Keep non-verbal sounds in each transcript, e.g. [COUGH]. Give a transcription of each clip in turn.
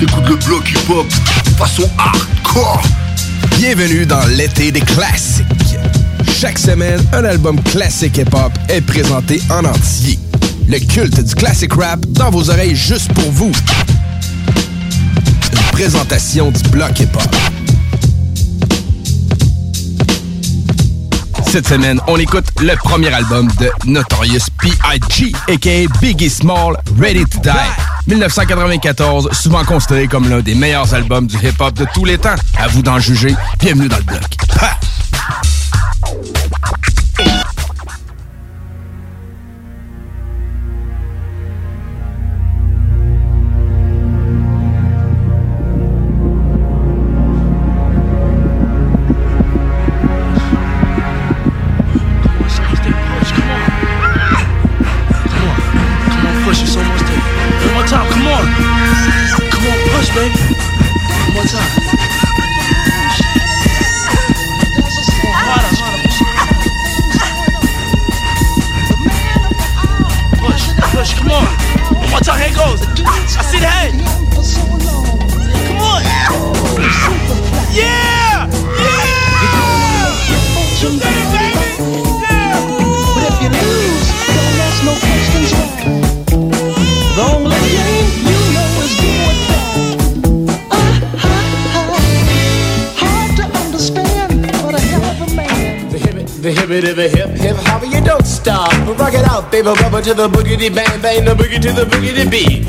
Le bloc hip-hop façon hardcore. Bienvenue dans l'été des classiques. Chaque semaine, un album classique hip-hop est présenté en entier. Le culte du classic rap dans vos oreilles juste pour vous. Une présentation du bloc hip-hop. Cette semaine, on écoute le premier album de Notorious P.I.G. aka Biggie Small, Ready to Die. 1994, souvent considéré comme l'un des meilleurs albums du hip-hop de tous les temps. À vous d'en juger. Bienvenue dans le bloc. The hip, the hip, hip, hopper, you don't stop. Rock it out, baby, rubber to the boogity bang bang, the boogie to the boogity beat.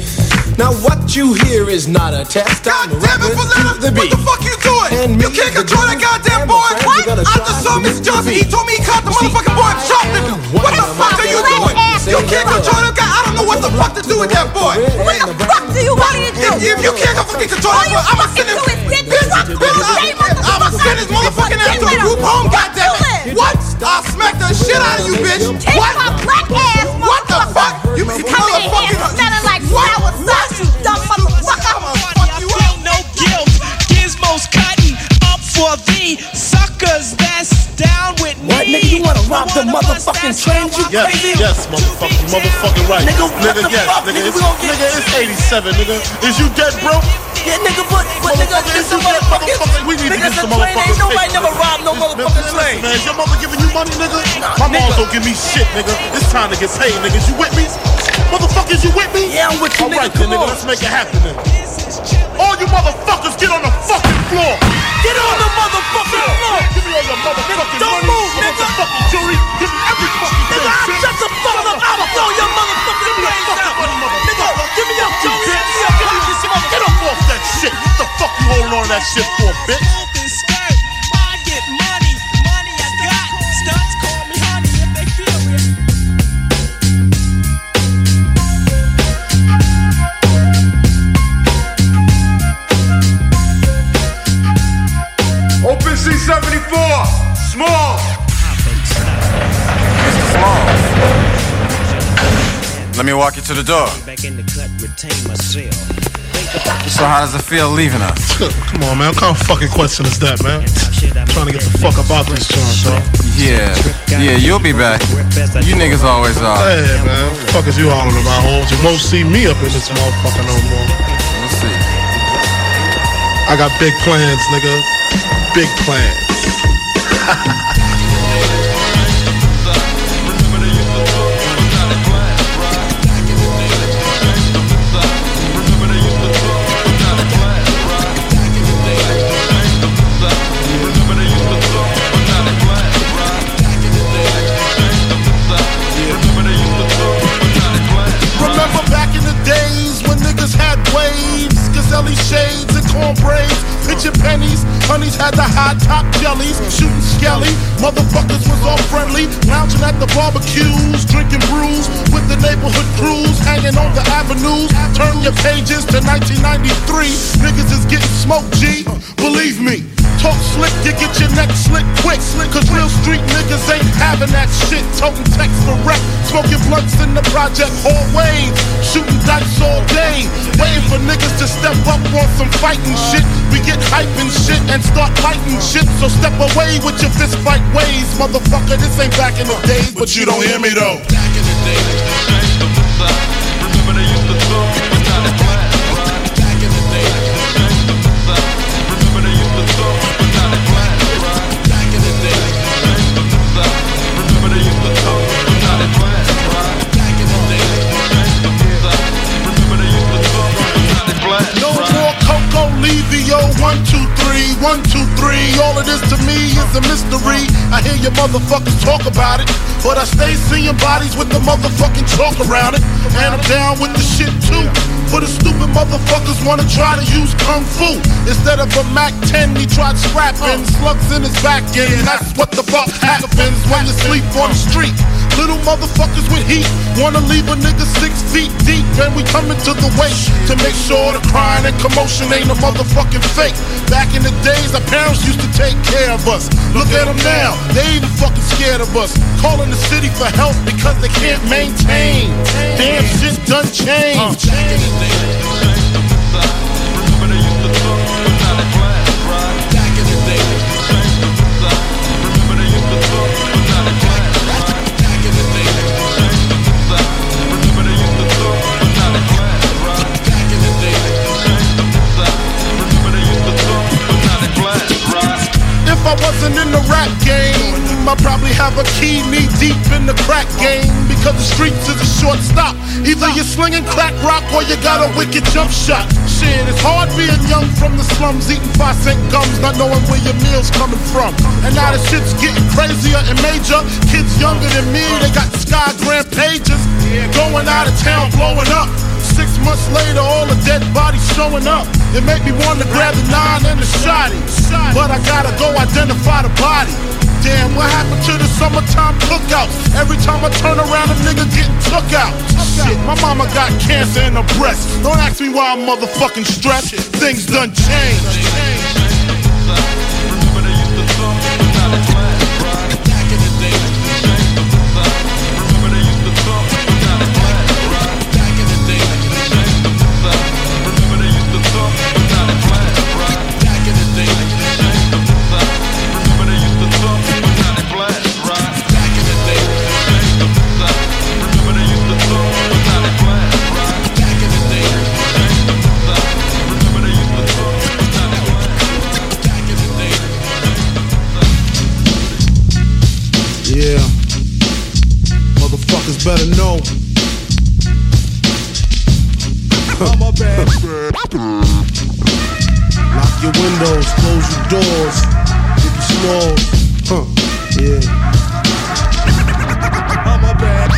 Now what you hear is not a test. I'm rapping to the beat. What the fuck you doing? And you can't control that goddamn boy. What? I just saw Miss. Johnson. He told me he caught the motherfucking boy him. What the fuck are you doing? You can't control that guy. I don't know what the fuck to do with that boy. What the fuck do you want me to do? If, you can't fucking control that boy, I'ma send him. do is get this Bitch, fucking I'ma send his motherfucking ass to the group home, goddammit. What? I'll smack the shit out of you, bitch. Take What? my black ass, What the fuck? You Coming in here motherfucking smelling like sour sauce, you dumb motherfucker. Ain't no guilt. Gizmos cutting up for the suckers that's down with me. What, nigga, you wanna rob the motherfucking train, you Yes, crazy? yes, motherfucker, motherfucking right. Nigga, what the yes, fuck, nigga, nigga? it's, We gonna get- nigga, it's 87, nigga. Is you dead, bro? Yeah, nigga, but, but nigga, Motherfucker, this if you is dead, motherfucking, motherfucker, we need to nigga, get the some train motherfucking ain't nobody paper. never robbed no Man, motherfucking listen, train. Man, is your mother giving you money, nigga? Nah, My mom don't give me shit, nigga. It's time to get paid, niggas. You with me? Motherfuckers, you with me? Yeah, I'm with you, All right, nigga, then, come nigga, on. let's make it happen then. All you motherfuckers, get on the fucking floor. Get on the motherfucking floor. Give me all your motherfucking don't money, move, nigga. motherfucking jewelry. Give me every fucking thing, Nigga, shut the fuck up. I'll throw your motherfucking brains out. Nigga, give me your jewelry. Give me your Get jewelry. up, get up off that shit. What the fuck you holding on to that shit for, bitch? Let me walk you to the door. Back in the cut, retain myself. So how does it feel leaving us? [LAUGHS] Come on, man. What kind of fucking question is that, man? I'm Trying to get the fuck up out this joint, bro. Yeah, yeah, you'll be back. You niggas always are. Hey, man. What the fuck is you hollering about, Holmes? You won't see me up in this motherfucker no more. We'll see. I got big plans, nigga. Big plans. [LAUGHS] Shelly's had the high top jellies, shooting skelly. Motherfuckers was all friendly, lounging at the barbecues, drinking brews with the neighborhood crews, hanging on the avenues. Turn your pages to 1993. Niggas is getting smoked, G. Believe me. Talk slick, you get your neck slick quick. Slick cause real street niggas ain't having that shit. Toting text for wreck. Smoking blunts in the project hallways. Shooting dice all day. Waiting for niggas to step up on some fighting shit. We get hype and shit and start fighting shit. So step away with your fist fight ways. Motherfucker, this ain't back in the days. But you don't hear me though. Back in the days. Remember they used to talk, one, two, three, one, two, three. All of this to me is a mystery. I hear you motherfuckers talk about it, but I stay seeing bodies with the motherfucking chalk around it. And I'm down with the shit too. For the stupid motherfuckers wanna try to use kung fu instead of a Mac 10. He tried scrapping slugs in his back end. That's what the fuck happens when you sleep on the street. Little motherfuckers with heat wanna leave a nigga six feet deep, and we coming to the waist to make sure the crying and commotion ain't a motherfucking fake. Back in the days, our parents used to take care of us. Look at them now, they even fucking scared of us. Calling the city for help because they can't maintain. Damn shit done changed. Uh. Wasn't in the rap game, I probably have a key knee deep in the crack game because the streets is a short stop. Either you're slinging crack rock or you got a wicked jump shot. Shit, it's hard being young from the slums, eating five cent gums, not knowing where your meal's coming from. And now the shit's getting crazier and major. Kids younger than me, they got sky grand pages, going out of town, blowing up. Six months later, all the dead bodies showing up. It made me want to grab the nine and the shotty. But I gotta go identify the body. Damn, what happened to the summertime cookouts? Every time I turn around, a nigga getting took out. Shit, my mama got cancer in her breast. Don't ask me why I'm motherfucking stressed. Things done changed. Better know. [LAUGHS] I'm a bad Lock your windows, close your doors. Biggie Smalls. Huh. Yeah. I'm a bad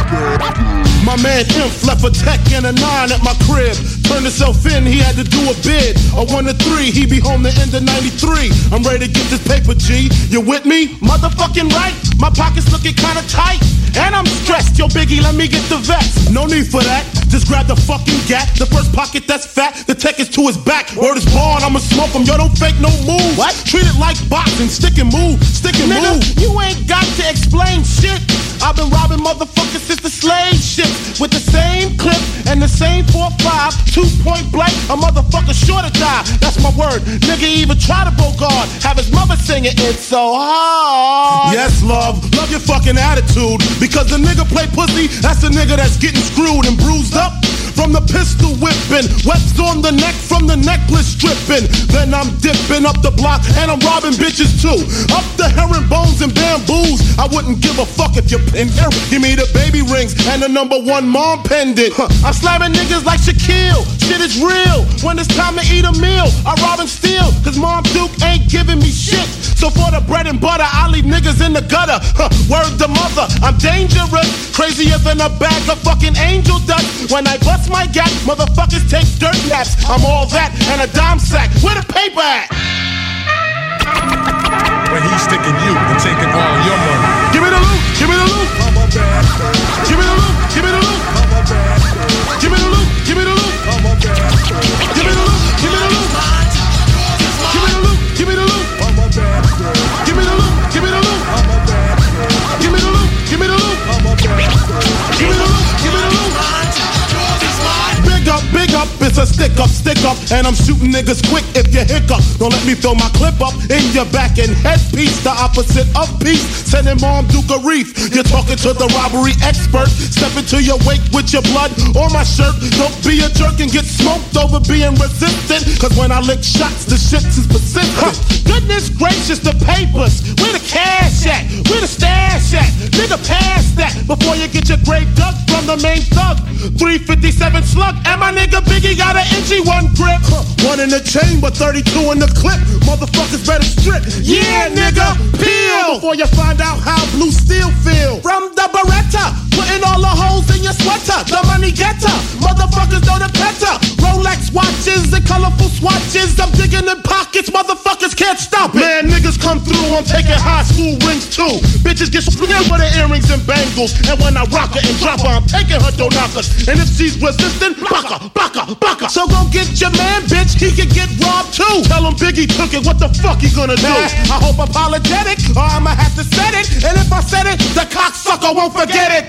My man Inf left a tech and a nine at my crib. Turned himself in, he had to do a bid. A one to three, he be home the end of 93. I'm ready to get this paper, G. You with me? Motherfucking right. My pockets looking kinda tight. And I'm stressed. Yo, Biggie, let me get the vest. No need for that. Just grab the fucking gat. The first pocket that's fat. The tech is to his back. Word is born, I'ma smoke him. Yo, don't fake no move. What? Treat it like boxing. Stick and move. Stick and Nigga, move. you ain't got to explain shit. I've been robbing motherfuckers since the slave ship with the same clip and the same 4-5, two point blank, a motherfucker sure to die. That's my word. Nigga even try to bogard, have his mother singing it's so hard. Yes, love, love your fucking attitude. Because the nigga play pussy, that's the nigga that's getting screwed and bruised up. From the pistol whipping, webs on the neck from the necklace stripping. Then I'm dipping up the block and I'm robbing bitches too. Up the herringbones and bamboos. I wouldn't give a fuck if you're in here. Give me the baby rings and the number one mom pendant. Huh. I'm slamming niggas like Shaquille. Shit is real. When it's time to eat a meal, I rob and steal. Cause Mom Duke ain't giving me shit. So for the bread and butter, I leave niggas in the gutter. Huh. Word to mother, I'm dangerous. Crazier than a bag of fucking angel dust. When I bust my gap, motherfuckers take dirt naps. I'm all that and a dime sack. Where the paper at? But he's sticking you and taking all your money. Give me the loot, give me the loot. Give me the loot, give me the loot. It's a stick up, stick up, and I'm shooting niggas quick if you hiccup. Don't let me throw my clip up in your back and headpiece, the opposite of peace. Sending mom Duke a reef. You're talking to the robbery expert. Step into your wake with your blood or my shirt. Don't be a jerk and get smoked over being resistant. Cause when I lick shots, the shit is persistent. Goodness gracious, the papers. Where the cash at? Where the stash at? Nigga, pass that before you get your grave dug from the main thug. 357 slug, and my nigga Biggie got an ingy one grip. One in the chamber, 32 in the clip. Motherfuckers better strip. Yeah, nigga, peel before you find out how blue steel feel. From the Beretta, putting all the holes in your sweater. The money getter, motherfuckers know the better. Rolex watches and colorful swatches. I'm digging in pockets, motherfuckers can't stop it. Man, niggas come through, I'm taking high school rings too. Bitches get scared for the earrings and bangles. And when I rock her and drop her, I'm taking her knockers. And if she's resistant, baka, baka, baka. So go get your man, bitch, he can get robbed too. Tell him Biggie took it, what the fuck he gonna do? I hope apologetic, or I'ma have to set it. And if I said it, the cocksucker won't forget it.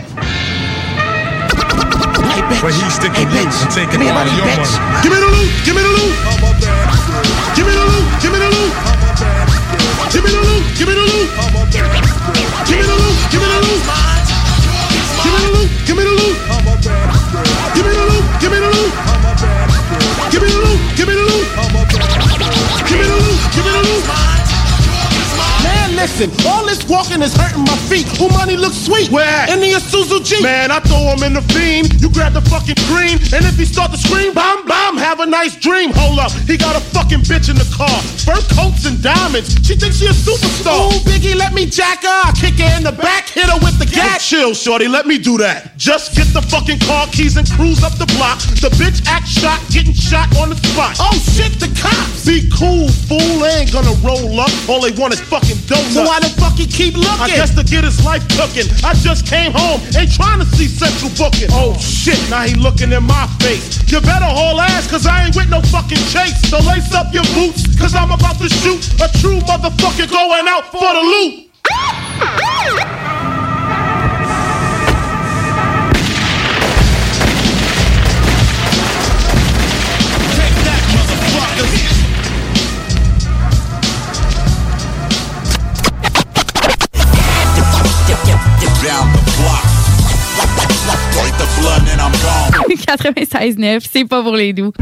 But he's sticking you and taking all your money. Give me the loot, give me the loot. Give me the loot, give me the loot. Give me the loot, give me the loot. Give me the loot, give me the loot. Give me the loot, give me the loot. Give me the loot, give me the loot. Listen, all this walking is hurting my feet. Who money looks sweet? Where? In the Isuzu Jeep. Man, I throw him in the fiend. You grab the fucking green, and if he start to scream, bam, bam, have a nice dream. Hold up, he got a fucking bitch in the car. Fur coats and diamonds. She thinks she a superstar. Ooh, Biggie, let me jack her. I kick her in the back, hit her with the gat. chill, shorty, let me do that. Just get the fucking car keys and cruise up the block. The bitch act shot, getting shot on the spot. Oh shit, the cops. Be cool, fool. They ain't gonna roll up. All they want is fucking donuts. So why the fuck he keep looking? I guess to get his life cooking. I just came home, ain't trying to see central booking. Oh shit, now he looking in my face. You better haul ass, cause I ain't with no fucking chase. So lace up your boots, cause I'm about to shoot a true motherfucker going out for the loot. 96.9, c'est pas pour les doux.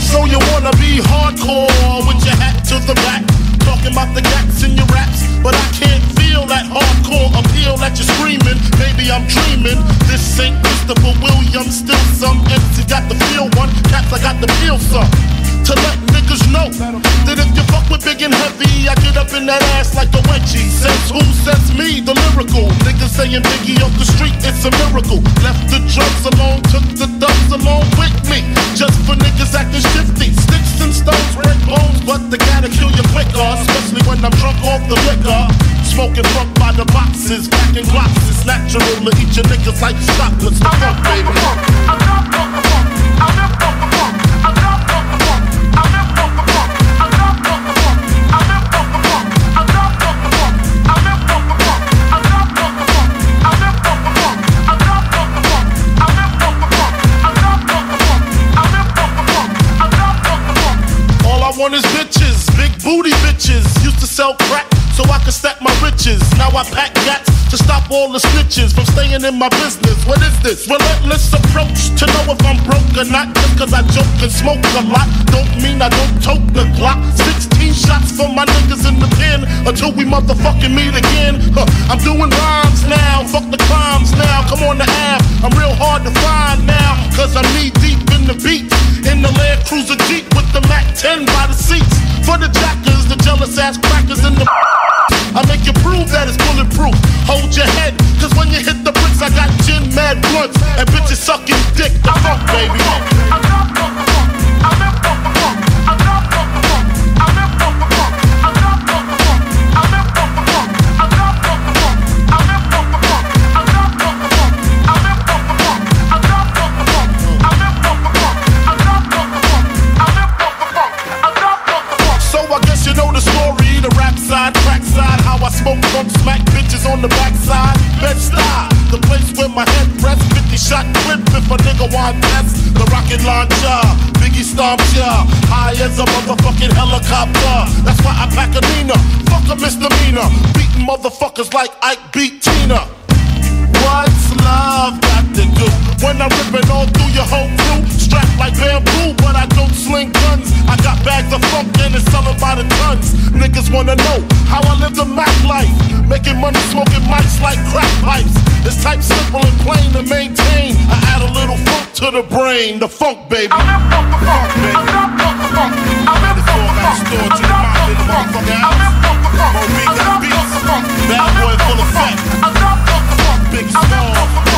So you wanna be hardcore with your hat to the back, talking about the gats in your raps, but I can't feel that hardcore appeal that you're screaming. Maybe I'm dreaming. This ain't Christopher Williams, still some MC got the feel one, cats I got the feel some. To let niggas know that if you fuck with big and heavy, I get up in that ass like a wedgie. Says who says me, the lyrical. Niggas saying Biggie off the street, it's a miracle. Left the drugs alone, took the dubs along with me. Just for niggas acting shifty. Sticks and stones break bones, but they gotta kill you quicker. Especially when I'm drunk off the liquor. Smoking funk by the boxes, packing blocks. It's natural to eat your niggas like chocolates. The funk, baby. All I want is bitches, big booty bitches. Used to sell crack so I could stack my riches. Now I pack gats to stop all the snitches from staying in my business. What is this? Relentless approach to know if I'm broke or not. Just cause I joke and smoke a lot, don't mean I don't tote the Glock. 16 shots for my niggas in the pen until we motherfucking meet again. Huh, I'm doing rhymes now, fuck the crimes now. Come on the app, I'm real hard to find now. Cause I'm knee deep in the beat. In the Land Cruiser Jeep with the Mac 10 by the seats. For the jackers, the jealous ass crackers in the. I make you prove that it's bulletproof. hold your head. Cause when you hit the bricks, I got gin mad blunts and bitches sucking dick. The funk, baby. So Funk, smack bitches on the backside. Bed-Stuy, the place where my head rests, 50 shot clip if a nigga want test. The rocket launcher, Biggie stomp ya, high as a motherfucking helicopter. That's why I pack a Nina, fuck a misdemeanor, beating motherfuckers like Ike beat Tina. What's love got to do when I'm ripping all through your whole crew? Strapped like bamboo, but I don't sling guns. I got bags of funk and it's selling by the tons. Niggas wanna know how I live the Mac life. Making money smoking mics like crack pipes. It's type simple and plain to maintain. I add a little funk to the brain, the funk baby. Funk baby. Metaphor got stored to the mouth in the motherfucking house. Marie got beats. Bad boy full of fat. Big small. Funk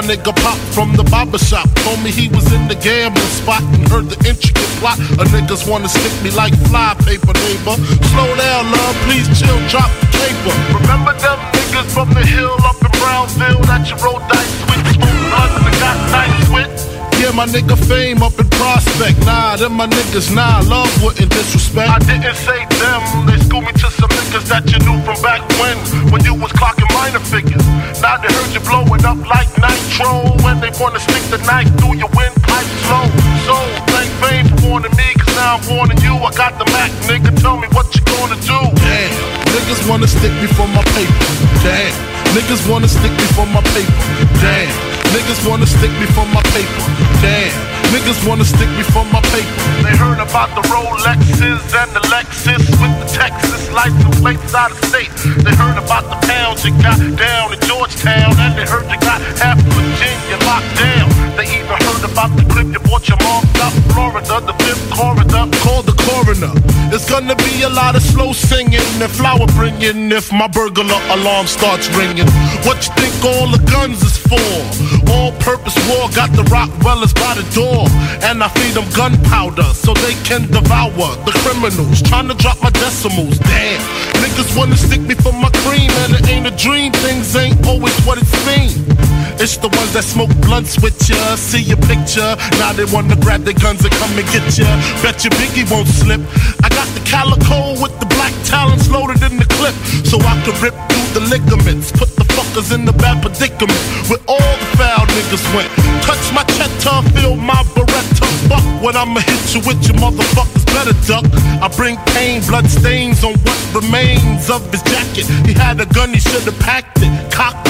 my nigga Pop from the barber shop. Told me he was in the gambling spot and heard the intricate plot. A niggas wanna stick me like fly paper, neighbor. Slow down, love, please chill, drop the paper. Remember them niggas from the hill up in Brownsville that you rolled dice with? Smooth got nice with? Yeah, my nigga fame up in prospect. Nah, them my niggas, nah, love wouldn't disrespect. I didn't say them, they schooled me niggas that you knew from back when, when you was clocking minor figures. Now they heard you blowing up like nitro, when they wanna stick the knife through your windpipe slow. So, thank fame for warning me, cause now I'm warning you. I got the Mac, nigga, tell me what you gonna do. Damn, niggas wanna stick me for my paper. Damn, niggas wanna stick me for my paper. Damn. Niggas wanna stick me for my paper. Damn. Niggas wanna stick me for my paper. They heard about the Rolexes and the Lexus with the Texas license plates out of state. They heard about the pounds you got down in Georgetown, and they heard you got half Virginia locked down. They even heard about the clip you bought your mom in Florida, the fifth corridor. Call the coroner. It's gonna be a lot of slow singing and flower bringing if my burglar alarm starts ringing. What you think all the guns is for? All purpose war got the Rottweilers by the door. And I feed them gunpowder so they can devour the criminals. Trying to drop my decimals. Damn. Niggas wanna stick me for my cream, and it ain't a dream. Things ain't always what it seems. It's the ones that smoke blunts with ya, see your picture. Now they wanna grab their guns and come and get ya. Bet your Biggie won't slip. I got the calico with the black talons loaded in the clip, so I can rip through the ligaments. Put the fuckers in the bad predicament where all the foul niggas went. Touch my cheddar, feel my beretta. Fuck when I'ma hit you with your motherfuckers better duck. I bring pain, blood stains on what remains of his jacket. He had a gun, he should've packed it, cocked.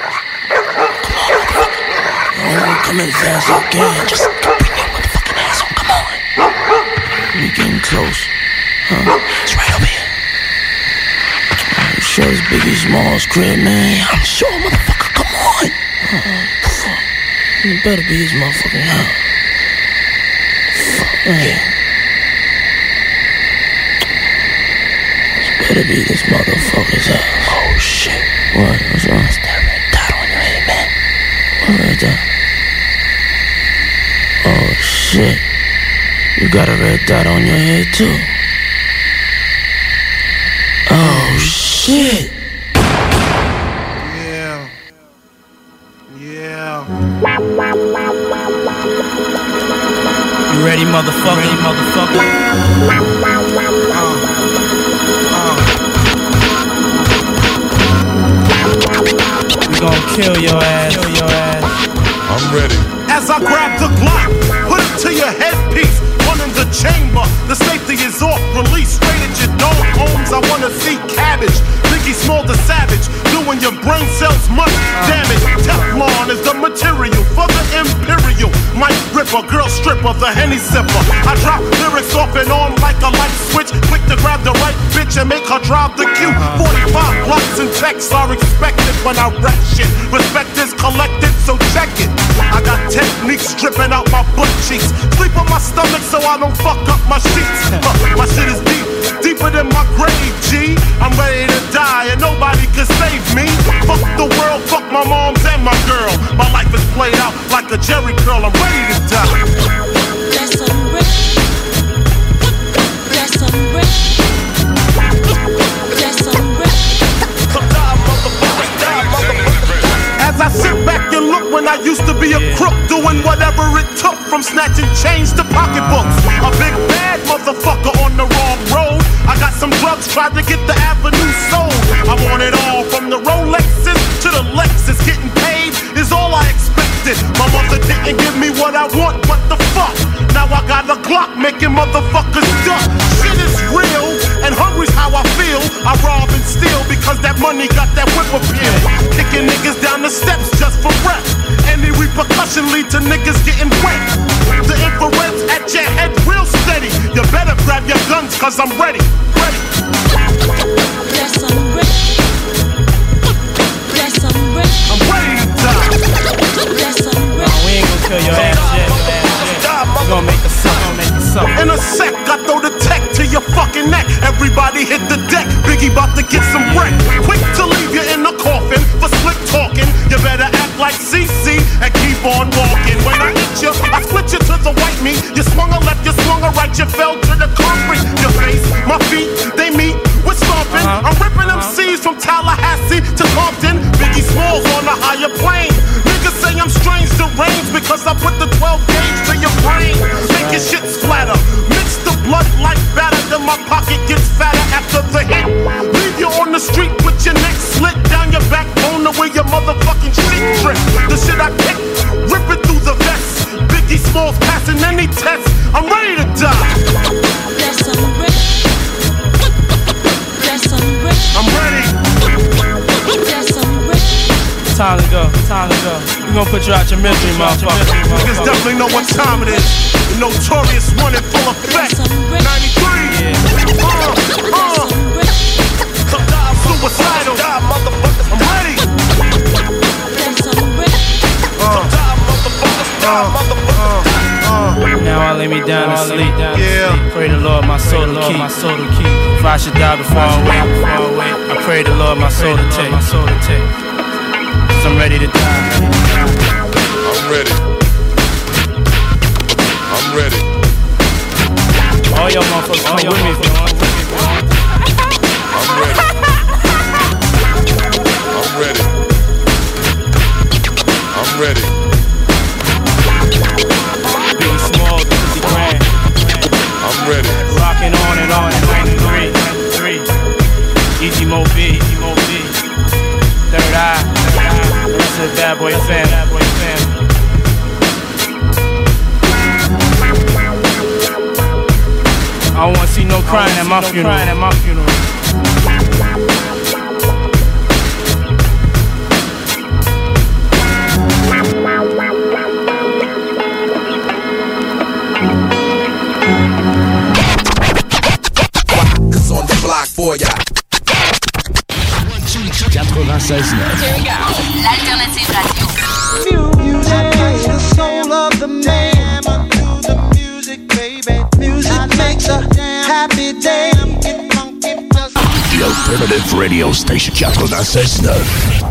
Come in fast can. Just bring your motherfucking ass on. Come on. We getting close. Huh? It's right over here. I'm sure it's Biggie Smalls crib, man. I'm sure, motherfucker. Come on. Uh, it better be his motherfucking house. Fuck, man. It better be this motherfucker's house. Oh, shit. What? What's wrong? Is that red dot on your head, man? What red dot? Shit. You got a red dot on your head, too. Oh, shit. Yeah. Yeah. You ready, motherfucker? Ready, motherfucker? Uh, uh. We gon' kill your ass. Kill your ass. I'm ready. As I grab the Glock, put it to your headpiece. One in the chamber, the safety is off. Release straight at your dome homes. I wanna see cabbage. Biggie Small the Savage, doing your brain cells much damage. Teflon is the material for the Imperial. Mike Ripper, girl stripper, the Henny sipper. I drop lyrics off and on like a light switch. Quick to grab the right bitch and make her drive the cue. 45 blocks and texts are expected when I rap shit. Respect is collected, so check it. I got techniques dripping out my butt cheeks. Sleep on my stomach so I don't fuck up my sheets. My shit is deep, deeper than my grave, G. I'm ready to cause I'm ready. Your misery, motherfucker. Niggas definitely know what time it is. The notorious one in full effect. 93. Uh, uh. Suicidal. I'm ready. That's some rich. Now I lay me down to sleep. Yeah. Pray the Lord my soul to keep. My soul to keep. If I should die before I wake, before I wake, I pray the Lord my soul to take. My soul to take. Cause I'm ready to die. I'm ready. I'm ready. All y'all motherfuckers come with me. I'm ready. I'm ready. I'm ready. Big small, 50 grand. I'm ready. Rocking on and on in 93. 93. Easy Mo Bee. Easy Mo Bee. Third eye. That's a bad boy fan. See no crying at my funeral. Crying at my funeral. Alternative Radio Station 96.9.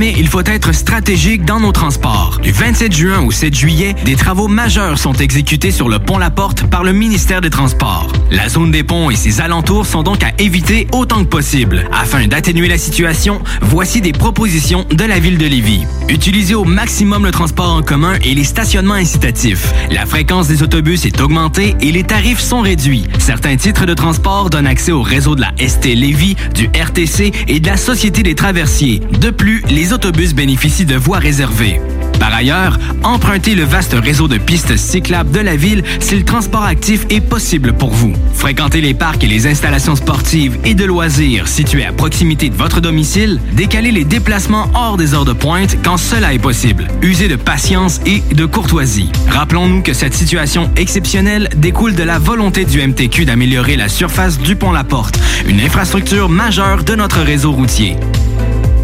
il faut être stratégique dans nos transports. Du 27 juin au 7 juillet, des travaux majeurs sont exécutés sur le pont La Porte par le ministère des Transports. La zone des ponts et ses alentours sont donc à éviter autant que possible. Afin d'atténuer la situation, voici des propositions de la ville de Lévis. Utilisez au maximum le transport en commun et les stationnements incitatifs. La fréquence des autobus est augmentée et les tarifs sont réduits. Certains titres de transport donnent accès au réseau de la ST Lévis, du RTC et de la Société des traversiers. De plus, les autobus bénéficient de voies réservées. Par ailleurs, empruntez le vaste réseau de pistes cyclables de la ville si le transport actif est possible pour vous. Fréquentez les parcs et les installations sportives et de loisirs situés à proximité de votre domicile. Décalez les déplacements hors des heures de pointe quand cela est possible. Usez de patience et de courtoisie. Rappelons-nous que cette situation exceptionnelle découle de la volonté du MTQ d'améliorer la surface du pont La Porte, une infrastructure majeure de notre réseau routier.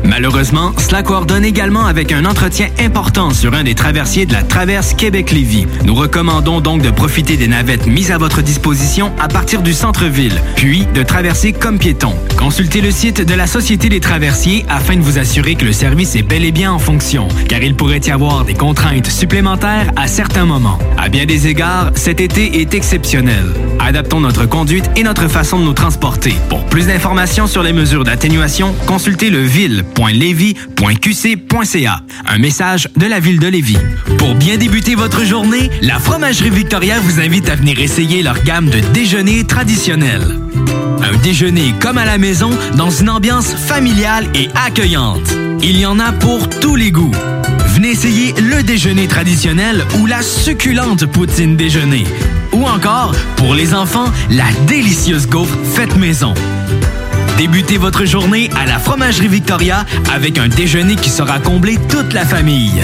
Malheureusement, cela coordonne également avec un entretien important sur un des traversiers de la traverse Québec-Lévis. Nous recommandons donc de profiter des navettes mises à votre disposition à partir du centre-ville, puis de traverser comme piéton. Consultez le site de la Société des traversiers afin de vous assurer que le service est bel et bien en fonction, car il pourrait y avoir des contraintes supplémentaires à certains moments. À bien des égards, cet été est exceptionnel. Adaptons notre conduite et notre façon de nous transporter. Pour plus d'informations sur les mesures d'atténuation, consultez le ville.levy.qc.ca. Un message de la ville de Lévis. Pour bien débuter votre journée, la Fromagerie Victoria vous invite à venir essayer leur gamme de déjeuners traditionnels. Un déjeuner comme à la maison dans une ambiance familiale et accueillante. Il y en a pour tous les goûts. Venez essayer le déjeuner traditionnel ou la succulente poutine déjeuner. Ou encore, pour les enfants, la délicieuse gaufre faite maison. Débutez votre journée à la Fromagerie Victoria avec un déjeuner qui sera comblé toute la famille.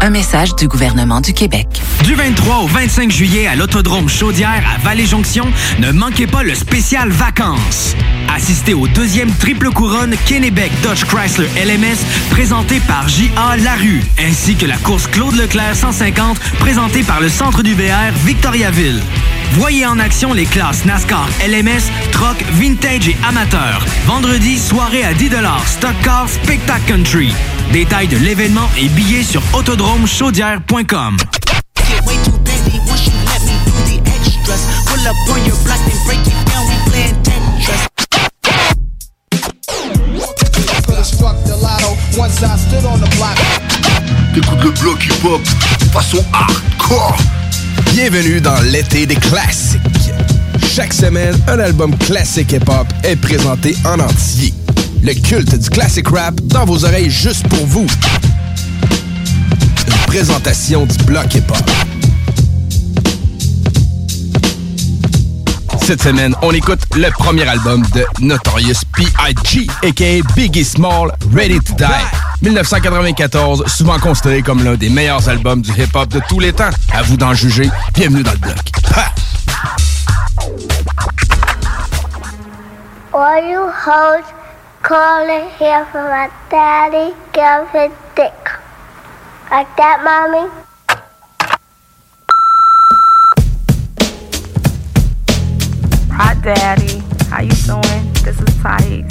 Un message du gouvernement du Québec. Du 23 au 25 juillet à l'Autodrome Chaudière à Vallée-Jonction, ne manquez pas le spécial vacances. Assistez au deuxième triple couronne Kennebec Dodge Chrysler LMS présenté par J.A. Larue, ainsi que la course Claude Leclerc 150 présentée par le Centre du VR Victoriaville. Voyez en action les classes NASCAR LMS, Troc, Vintage et Amateur. Vendredi, soirée à 10 Stock Car Spectacle Country. Détails de l'événement et billets sur autodromechaudière.com. T'écoutes le hip-hop façon hardcore. Bienvenue dans l'été des classiques. Chaque semaine, un album classique hip-hop est présenté en entier. Le culte du classic rap dans vos oreilles juste pour vous. Une présentation du bloc hip-hop. Cette semaine, on écoute le premier album de Notorious P.I.G. aka Biggie Small, Ready to Die. 1994, souvent considéré comme l'un des meilleurs albums du hip-hop de tous les temps. À vous d'en juger. Bienvenue dans le bloc. Ha! You hoes calling here for my daddy, give his dick. Like that, mommy? Hi, Daddy. How you doing? This is Thais.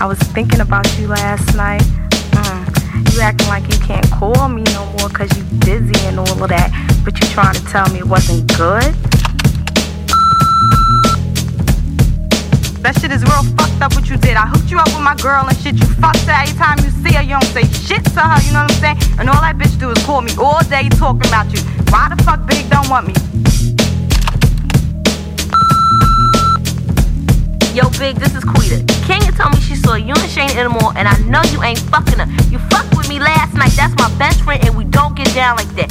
I was thinking about you last night. Mm. You acting like you can't call me no more because you busy and all of that, but you trying to tell me it wasn't good? That shit is real fucked up what you did. I hooked you up with my girl and shit. You fucked her every time you see her. You don't say shit to her, you know what I'm saying? And all that bitch do is call me all day talking about you. Why the fuck Big don't want me? Yo, Big, this is Quita. Kenya told me she saw you and Shane in the mall, and I know you ain't fucking her. You fucked with me last night. That's my best friend, and we don't get down like that.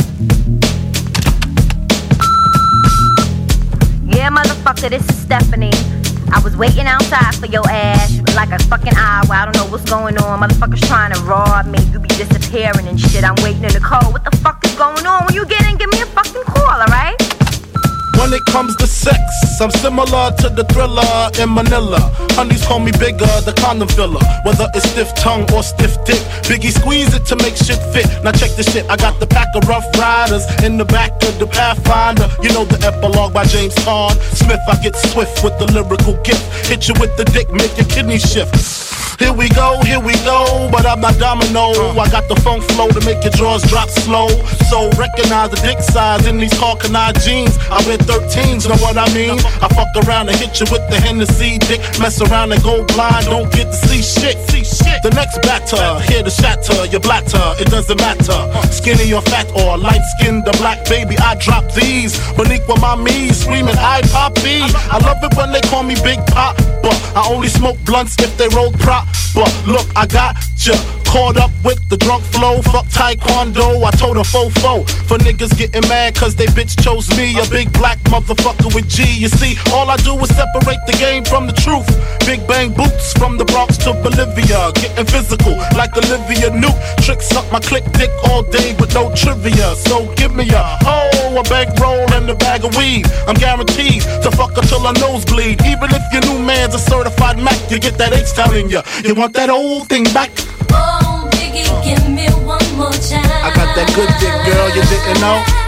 Yeah, motherfucker, this is Stephanie. I was waiting outside for your ass like a fucking hour. I don't know what's going on. Motherfuckers trying to rob me. You be disappearing and shit. I'm waiting in the cold. What the fuck is going on? When you get in, give me a fucking call, alright? When it comes to sex, I'm similar to the thriller in Manila. Honeys call me bigger, the condom filler. Whether it's stiff tongue or stiff dick, Biggie squeeze it to make shit fit. Now check this shit, I got the pack of rough riders in the back of the Pathfinder. You know the epilogue by James Caan. Smith, I get swift with the lyrical gift. Hit you with the dick, make your kidney shift. Here we go, here we go, but I'm not domino. I got the funk flow to make your drawers drop slow. So recognize the dick size in these Karl Kani jeans. I wear 13s, know what I mean? I fuck around and hit you with the Hennessy dick. Mess around and go blind, don't get to see shit. The next batter, hear the shatter your blatter. It doesn't matter, skinny or fat or light skinned or black baby. I drop these, Boniqua my me, screaming I poppy. I love it when they call me Big Pop, but I only smoke blunts if they roll prop. But look, I got ya caught up with the drunk flow. Fuck taekwondo, I told a fofo for niggas getting mad cause they bitch chose me, a big black motherfucker with G. You see, all I do is separate the game from the truth. Big bang boots from the Bronx to Bolivia, getting physical like Olivia Newt. Tricks up my click dick all day with no trivia. So give me a hoe, a bankroll, and a bag of weed. I'm guaranteed to fuck her till her nose. Even if your new man's a certified Mac, you get that H down in ya. You want that old thing back? Oh, Biggie, give me one more time. I got that good dick, girl, you didn't know.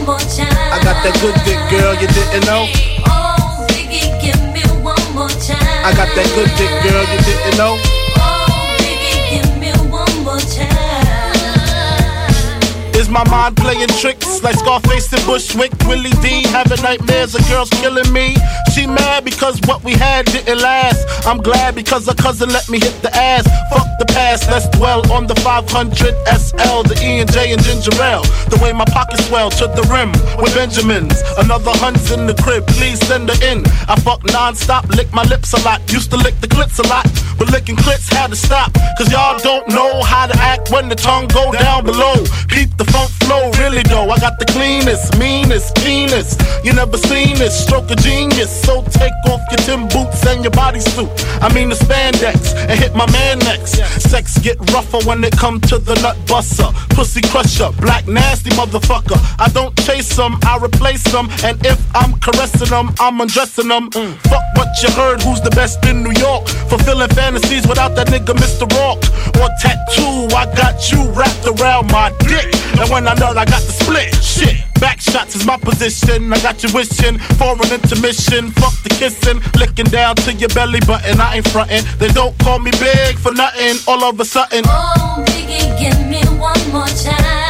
One more time. I got that good dick, girl, you didn't know. Oh, Biggie, give me one more time. I got that good dick, girl, you didn't know. Is my mind playing tricks like Scarface and Bushwick? Willie D having nightmares of girls killing me. She mad because what we had didn't last. I'm glad because her cousin let me hit the ass. Fuck the past, let's dwell on the 500 SL, the E and J and Ginger Ale. The way my pockets swell to the rim with Benjamins. Another hunt's in the crib, please send her in. I fuck non-stop, lick my lips a lot. Used to lick the clits a lot, but licking clits had to stop. Cause y'all don't know how to act when the tongue go down below. Keep the funk flow, really though. I got the cleanest, meanest penis. You never seen this, stroke of genius. So take off your Tim boots and your bodysuit. I mean the spandex and hit my man next. Sex get rougher when it come to the nut buster. Pussy crusher, black nasty motherfucker. I don't chase them, I replace them. And if I'm caressing them, I'm undressing them. Fuck what you heard, who's the best in New York? Fulfilling fantasies without that nigga Mr. Rock. Or tattoo, I got you wrapped around my dick. And when I nut, I got the split. Shit. Back shots is my position. I got you wishing for an intermission. Fuck the kissing, licking down to your belly button. I ain't frontin'. They don't call me big for nothing. All of a sudden. Oh, Biggie, give me one more time.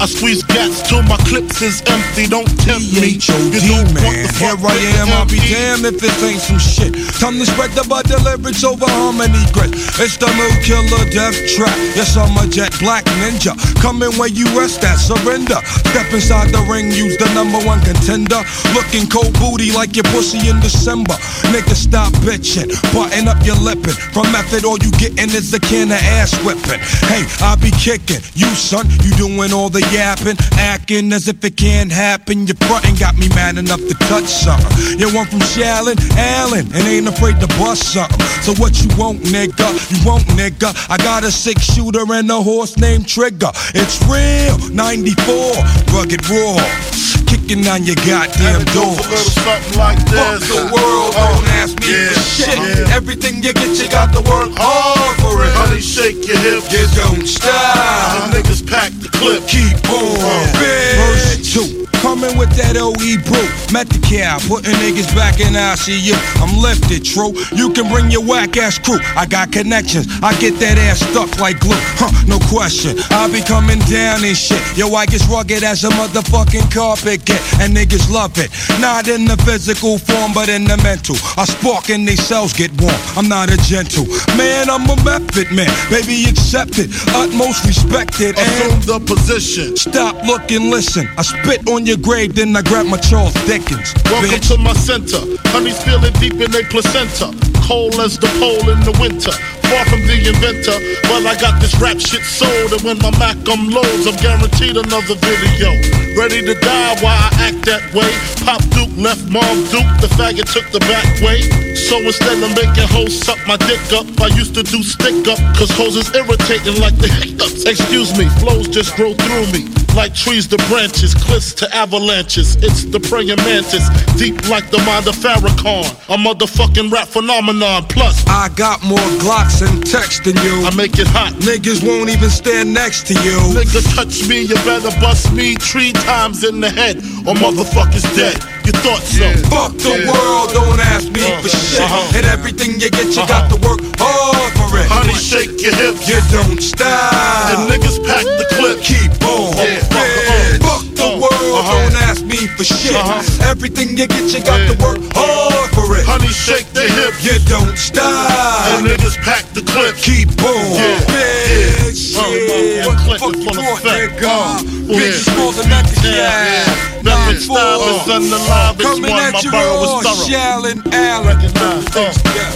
I squeeze gas till my clips is empty. Don't tempt me. You don't want man. the Here I am. I'll be damned if this ain't some shit. Time to spread the bud lyrics over harmony grit. It's the mood killer death trap. Yes, I'm a jet black ninja. Coming where you rest at, surrender. Step inside the ring, use the number one contender. Looking cold booty like your pussy in December. Nigga, stop bitching. Button up your lippin'. From method, all you gettin' is a can of ass whipping. Hey, I be kicking. You, son, you doing all the yapping. Acting as if it can't happen. Your frontin' got me mad enough to touch something. You want from Shallon, Allen, and ain't afraid to bust something. So what you want, nigga? You want, nigga? I got a six shooter and a horse named Trigger. It's real, 94, rugged raw. Kicking on your goddamn doors. Something like Fuck this. the world, oh, don't ask me Yeah, for shit. yeah. Everything you get, you got to work hard for it. Honey, shake your hips. You don't stop. The niggas pack the clip. Keep on, uh, bitch. Two. Coming with that OE brew. Met the cow, putting niggas back in ICU. I'm lifted, true. You can bring your whack ass crew. I got connections. I get that ass stuck like glue. Huh, no question. I be coming down and shit. Yo, I get rugged as a motherfucking carpet get. And niggas love it. Not in the physical form, but in the mental. I spark and they cells get warm. I'm not a gentle. Man, I'm a method man. Baby, accept it. Utmost respected. Assume the position. Stop, look, and listen. I spit on your grave, then I grab my Charles Dickens. Welcome bitch. to my center. Honey's feeling deep in their placenta. Cold as the pole in the winter. Far from the inventor. Well, I got this rap shit sold. And when my Mac um loads, I'm guaranteed another video. Ready to die while I act that way. Pop Duke left Mom Duke. The faggot took the back way. So instead of making hoes suck my dick up, I used to do stick up. Cause hoes is irritating like the hiccups. Excuse me, flows just grow through me. Like trees to branches, cliffs to avalanches. It's the praying mantis, deep like the mind of Farrakhan. A motherfucking rap phenomenon. Plus, I got more Glocks and text than you. I make it hot. Niggas won't even stand next to you. Nigga touch me, you better bust me three times in the head, or motherfuckers dead. You thought so? Fuck the world, don't ask me uh-huh. for shit. Uh-huh. And everything you get, you got uh-huh. to work hard for it. Honey, shake your hips. You don't stop. And niggas pack the clip. Keep on. Yeah. Yeah. Uh-huh. Fuck the world, don't ask me for shit. Uh-huh. Everything you get, you got to work hard for it. Honey, shake the hips. You don't stop. And niggas pack the clip. Keep on. Uh, yeah. uh, clip Fuck is you of want, nigga. Bitch, yeah. more than nothing, Yeah, yeah. Nothing style is unalive. It's Coming one. at My raw, is thorough. Shallon Allen. Recognize. Uh,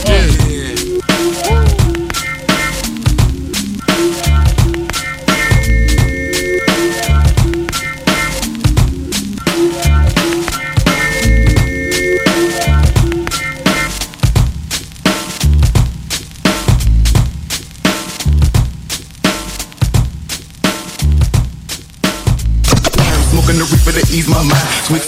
Yeah.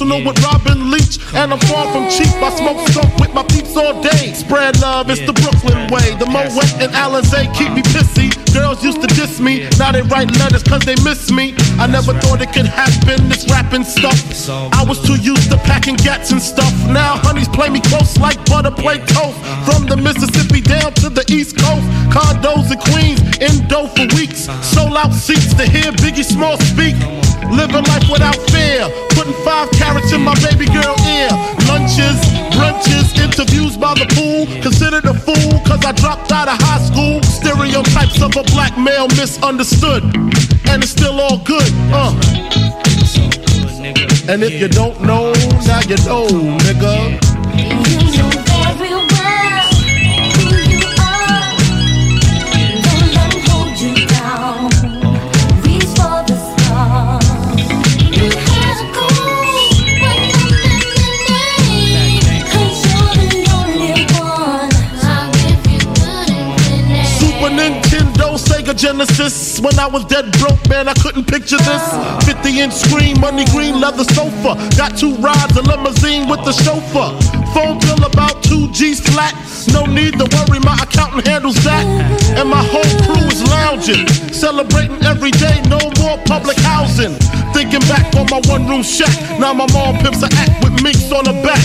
Personal with Robin Leach. And I'm far from cheap. I smoke skunk with my peeps all day. Spread love, it's the Brooklyn way. The Moet and Alizé keep me pissy. Girls used to diss me, now they write letters cause they miss me. I never thought it could happen, this rapping stuff. I was too used to packing gats and stuff. Now honeys play me close like butter play toast. From the Mississippi down to the East Coast. Condos in Queens, in dough for weeks. Sold out seats to hear Biggie Small speak. Living life without fear. Putting five carats in my baby girl ear. Lunches, brunches, interviews by the pool. Considered a fool cause I dropped out of high school. Stereotypes of a black male misunderstood. And it's still all good. Uh. And if you don't know, now you know, nigga. Genesis. When I was dead broke, man, I couldn't picture this. 50 inch screen, money green leather sofa. Got two rides, a limousine with the chauffeur. Phone bill about two G's flat. No need to worry, my accountant handles that. And my whole crew is lounging, celebrating every day. No more public housing. Thinking back on my one room shack. Now my mom pimps a act with minks on her back.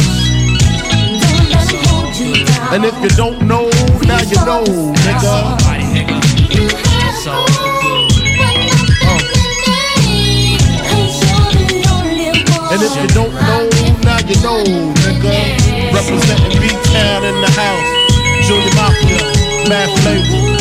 And if you don't know, now you know, nigga. And if you don't know, now you know, nigga. Representing B-Town in the house. Junior Mafia, Math Label.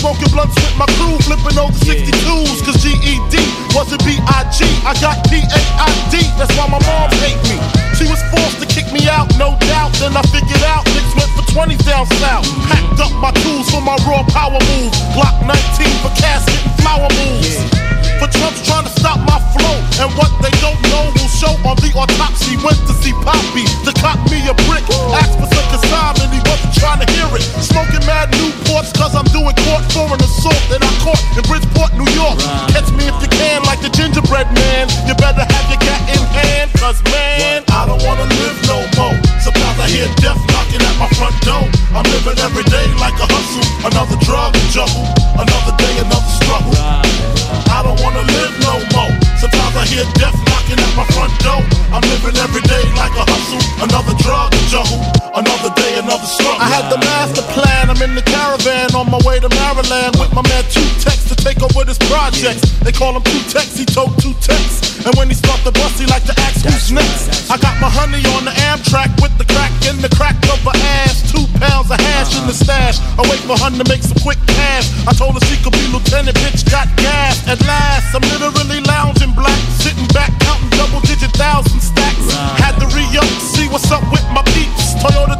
Smoking blunts with my crew, flipping over 62s, cause GED wasn't B.I.G. I got P-A-I-D, Maryland with my man Two Tex to take over this project. They call him Two Tex. He told Two Tex. And when he start the bus, he like to ask who's next. I got my honey on the Amtrak with the crack in the crack of her ass. Two pounds of hash in the uh-huh. stash. I wait for her to make some quick cash. I told her she could be lieutenant, bitch got gas. At last, I'm literally lounging black, sitting back, counting double digit thousand stacks. Had to re up, see what's up with my peeps. Toyota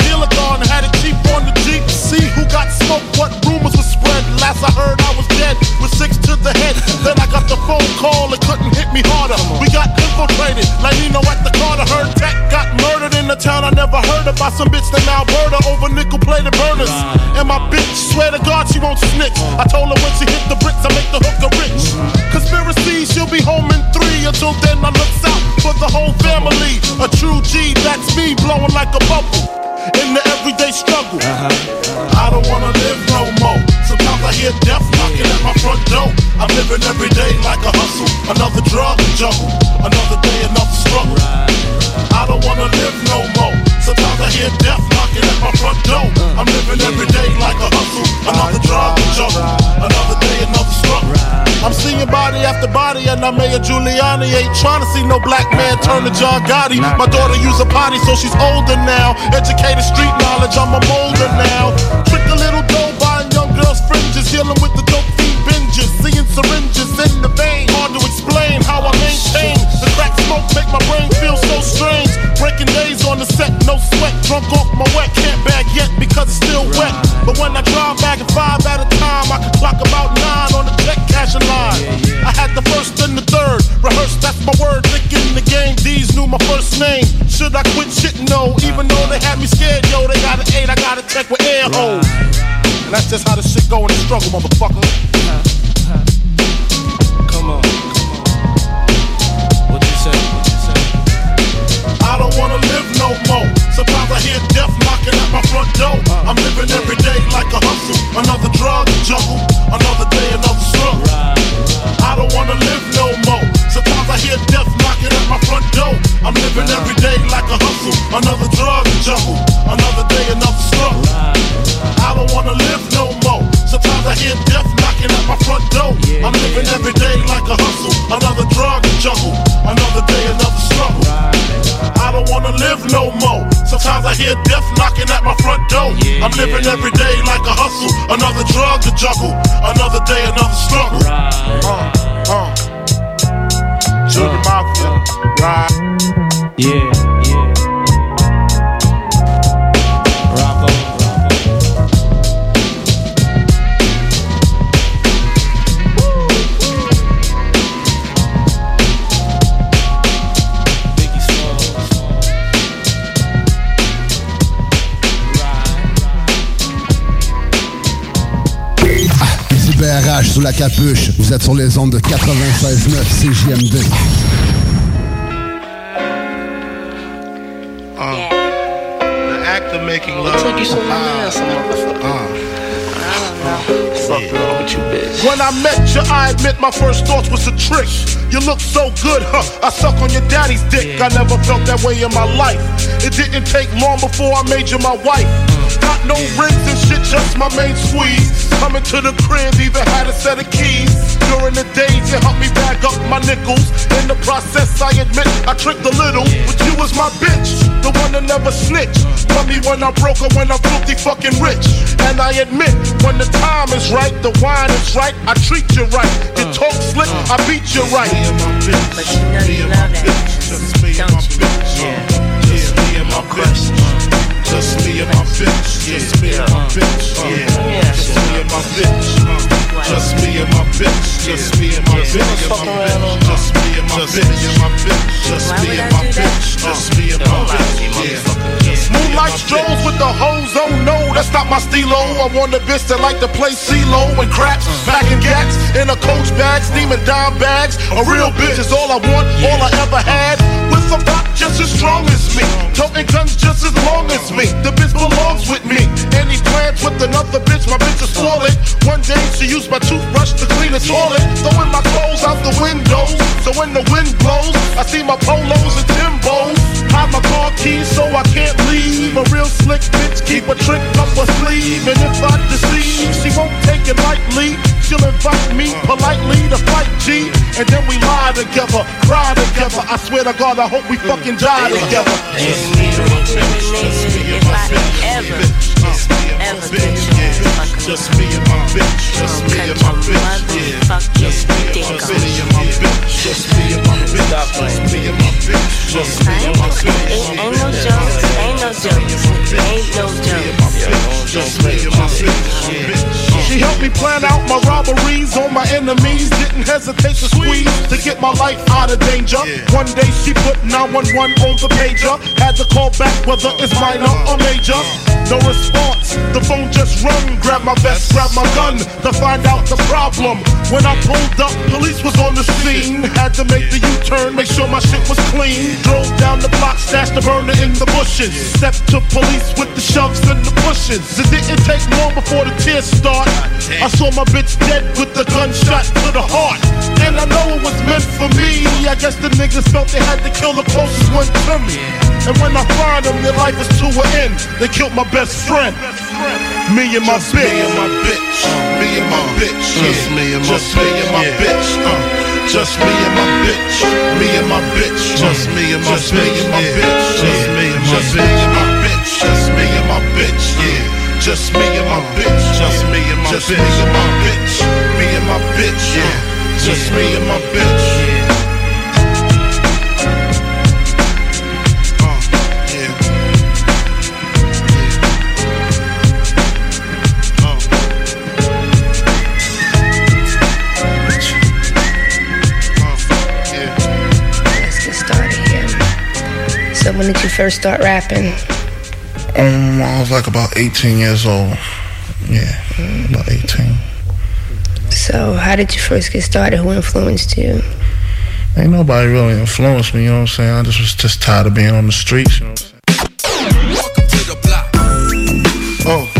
like Nino at the Carter. Heard Tech got murdered in the town I never heard of by some bitch named Alberta over nickel plated burners. And my bitch, swear to God, she won't snitch. I told her when she hit the bricks, I make the hooker rich. Conspiracy, she'll be home in three. Until then, I looks out for the whole family. A true G, that's me, blowing like a bubble in the everyday struggle. Uh-huh. I don't wanna live no more. Sometimes I hear death knocking at my front door. I'm living every day like a hustle. Another drug and juggle. Another day, another struggle. I don't wanna live no more. Sometimes I hear death knocking at my front door. I'm living every day like a hustle. Another drug and juggle. Another day, another struggle. I'm seeing body after body, and I Mayor Giuliani ain't trying to see no black man turn to John Gotti. My daughter use a potty, so she's older now. Educated street knowledge, I'm a molder now. Trick a little dough, buying young girls fringes, dealing with the syringes in the vein. Hard to explain how I maintain the crack smoke, make my brain feel so strange. Breaking days on the set, no sweat, drunk off my wet. Can't bag yet because it's still wet. But when I drive back at five at a time, I can clock about nine on the check cashing line. I had the first and the third, rehearsed, that's my word. Lick in the game, D's knew my first name. Should I quit shit? No, even though they had me scared, yo, they got an eight, I got a check with air holes. And that's just how the shit go in the struggle, motherfucker. Uh-huh. Wanna live no more. Sometimes I hear death knocking at my front door. I'm living every day like a hustle. Another drug juggle. Another day, another struggle. I don't wanna live no more. Sometimes I hear death knocking at my front door. I'm living every day like a hustle. Another drug juggle. Another day, another struggle. I don't wanna live no more. Sometimes I hear death knocking at my front door. I'm living every day like a hustle. Another drug to juggle. Another day, another struggle. I don't wanna live no more. Sometimes I hear death knocking at my front door. I'm living every day like a hustle. Another drug to juggle. Another day, another struggle. Uh, uh. Children Mafia. Right. Yeah, sous la capuche. Vous êtes sur les ondes de 96.9 CJMD. The act of making love. Took you so long, ass, motherfucker. Uh, Fuck When I met you, I admit my first thoughts was a trick. You look so good, huh? I suck on your daddy's dick. I never felt that way in my life. It didn't take long before I made you my wife. Mm. Got no rings and shit, just my main squeeze. Coming to the crib, even had a set of keys. During the days, you helped me bag up my nickels. In the process, I admit I tricked a little, but you was my bitch, one that never snitched. Love me when I'm broke or when I'm filthy fucking rich. And I admit, when the time is right, the wine is right, I treat you right. You talk slick, I beat you right. But you know you love that, don't you? Yeah. Just me and my bitch. Just me and my bitch. Just me and my bitch. Yeah. Just me and my bitch. Just me and my bitch. Just me and my bitch. Just me and my bitch. Just me and my bitch. Just me and my bitch. Yeah. Moonlight strolls with the hoes, oh no, that's not my stilo. I want a bitch that like to play CeeLo and craps, uh-huh. packing gats in a coach bag, steaming dime bags. A real bitch is all I want, all I ever had. A rock just as strong as me, toting guns just as long as me. The bitch belongs with me. Any plans with another bitch, my bitch is swollen. One day she used my toothbrush to clean the toilet, throwing my clothes out the window. So when the wind blows, I see my polos and Timbos. Hide my car keys so I can't leave. A real slick bitch keep a trick up her sleeve. And if I deceive, she won't take it lightly. She'll invite me politely to fight G. And then we lie together, cry together. I swear to God, I hope we fucking die together. Just me and my bitch. Just me and my bitch. Ever, ever get you Just me and my bitch. Just me and my bitch. Just me and my bitch. Just me and my bitch. Just me and my bitch. Just me and my bitch. Ain't, ain't no jokes, ain't no jokes, ain't no jokes. Just me and my bitch. She helped me plan out my robberies on my enemies. Didn't hesitate to squeeze to get my life out of danger. One day she put 911 on the pager. Had to call back whether it's minor or major. No response, the phone just rung. Grab my vest, grab my gun to find out the problem. When I pulled up, police was on the scene. Had to make the U-turn, make sure my shit was clean. Drove down the block, stashed the burner in the bushes. Stepped to police with the shoves and the pushes. It didn't take long before the tears start. I saw my bitch dead with the gunshot to the heart. And I know it was meant for me. I guess the niggas felt they had to kill the closest one to me. And when I find them, their life is to an end. They killed my best friend. Me and my bitch. Me and my bitch. Me and my bitch. Just me and my Just me and my bitch. Uh, Just me and my bitch. Me and my bitch. Just me and my Just me and my bitch. Just me and my bitch. Just me and my bitch. Yeah. Just me and my bitch. Just me and my bitch. Just me and my bitch. Me and my bitch. Yeah. Just me and my bitch. Uh, yeah. Let's get started here. So when did you first start rapping? Um, I was like about 18 years old. Yeah, about 18. So how did you first get started? Who influenced you? Ain't nobody really influenced me, you know what I'm saying? I just was just tired of being on the streets, you know what I'm saying? Oh. Oh.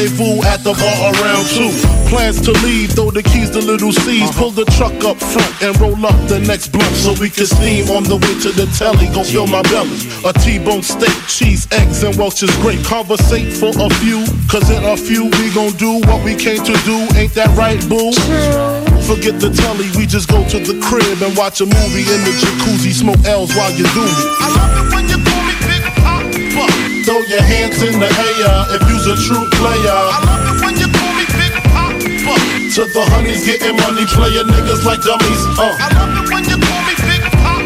at the bar around two. Plans to leave, throw the keys to little C's. Pull the truck up front and roll up the next blunt so we can steam on the way to the telly. Gon' fill my belly. A T-bone steak, cheese, eggs, and Welch's grape. Conversate for a few, cause in a few we gon' do what we came to do. Ain't that right, boo? Forget the telly, we just go to the crib and watch a movie in the jacuzzi. Smoke L's while you do me. Throw your hands in the air if you's a true player. I love it when you call me Big Papa. To the honeys getting money, playing niggas like dummies. Uh. I love it when you call me Big Papa.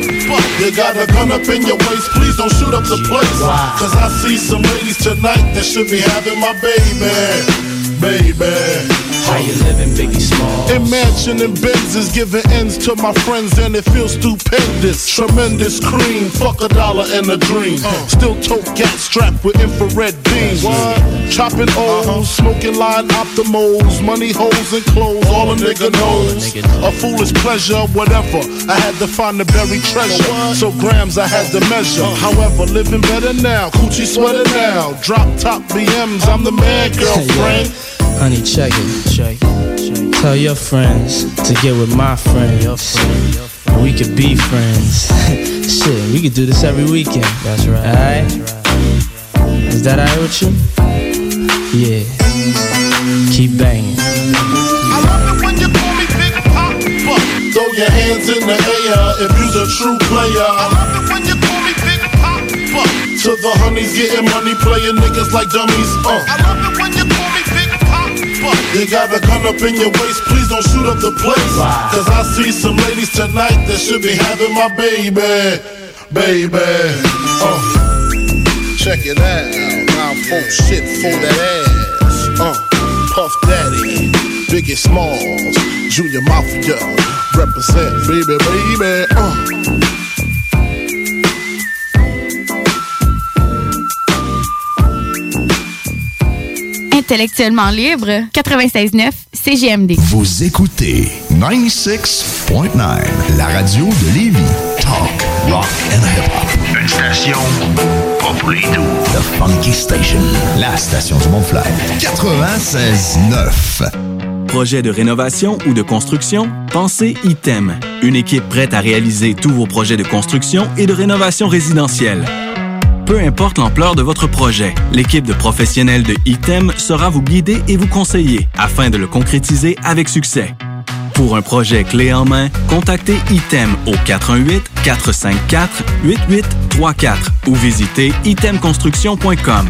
You got a gun up in your waist, please don't shoot up the place. Cause I see some ladies tonight that should be having my baby. Baby. How you living, Biggie Small? Imagine and Benz is giving ends to my friends and it feels stupendous. Tremendous cream, fuck a dollar and a dream. Uh. Still tote gas strapped with infrared beams. Chopping uh-huh. O's, smoking line optimals, money holes and clothes, all a nigga knows. A foolish pleasure, whatever. I had to find the buried treasure, so grams I had to measure. Uh. However, living better now, coochie sweater now. Drop top BMs, I'm the man, girlfriend. Honey, check it, check it. Tell your friends to get with my friends. And we could be friends. [LAUGHS] Shit, we could do this every weekend. That's right. Alright? Is that alright with you? Yeah. Keep banging. I love it when you call me Big Papa. Throw your hands in the air if you's a true player. I love it when you call me Big Papa. To the honeys getting money, playing niggas like dummies. Uh. I love it when You got a gun up in your waist, please don't shoot up the place. Cause I see some ladies tonight that should be having my baby. Baby. Uh. Check it out. Now folks shit for that ass. Uh. Puff Daddy, Biggie Smalls, Junior Mafia, represent, baby, baby. Uh. Intellectuellement libre, 96.9 CGMD. Vous écoutez 96.9, la radio de Lévis. Talk, rock and hip-hop. Une station pas pour les doux. The Funky Station, la station du Mont-Flair. 96.9. Projet de rénovation ou de construction? Pensez ITEM. Une équipe prête à réaliser tous vos projets de construction et de rénovation résidentielle. Peu importe l'ampleur de votre projet, l'équipe de professionnels de ITEM sera vous guider et vous conseiller afin de le concrétiser avec succès. Pour un projet clé en main, contactez ITEM au 418-454-8834 ou visitez itemconstruction.com.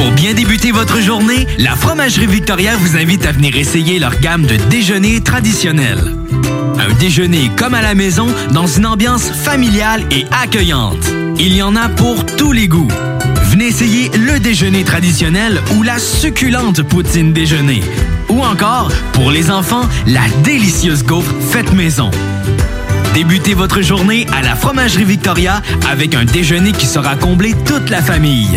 Pour bien débuter votre journée, la Fromagerie Victoria vous invite à venir essayer leur gamme de déjeuners traditionnels. Un déjeuner comme à la maison dans une ambiance familiale et accueillante. Il y en a pour tous les goûts. Venez essayer le déjeuner traditionnel ou la succulente poutine déjeuner. Ou encore, pour les enfants, la délicieuse gaufre faite maison. Débutez votre journée à la Fromagerie Victoria avec un déjeuner qui saura combler toute la famille.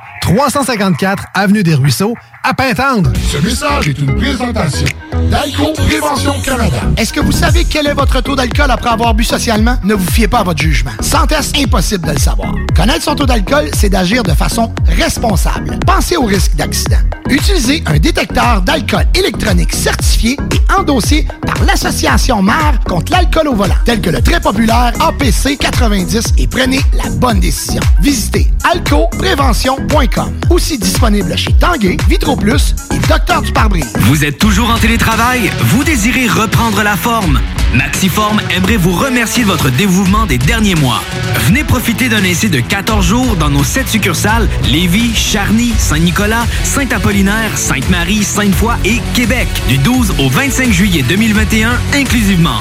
354 Avenue des Ruisseaux, à Pintendre. Ce message est une présentation d'Alco Prévention Canada. Est-ce que vous savez quel est votre taux d'alcool après avoir bu socialement? Ne vous fiez pas à votre jugement. Sans test, impossible de le savoir. Connaître son taux d'alcool, c'est d'agir de façon responsable. Pensez au risque d'accident. Utilisez un détecteur d'alcool électronique certifié et endossé par l'Association mère contre l'alcool au volant, tel que le très populaire APC 90 et prenez la bonne décision. Visitez alcoprévention.com. Aussi disponible chez Tanguay, Vitro Plus et Docteur du pare-brise. Vous êtes toujours en télétravail? Vous désirez reprendre la forme? Maxiform aimerait vous remercier de votre dévouement des derniers mois. Venez profiter d'un essai de 14 jours dans nos 7 succursales Lévis, Charny, Saint-Nicolas, Saint-Apollinaire, Sainte-Marie, Sainte-Foy et Québec du 12 au 25 juillet 2021 inclusivement.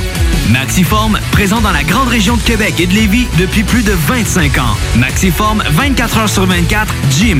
Maxiform, présent dans la grande région de Québec et de Lévis depuis plus de 25 ans. Maxiform, 24 heures sur 24, gym,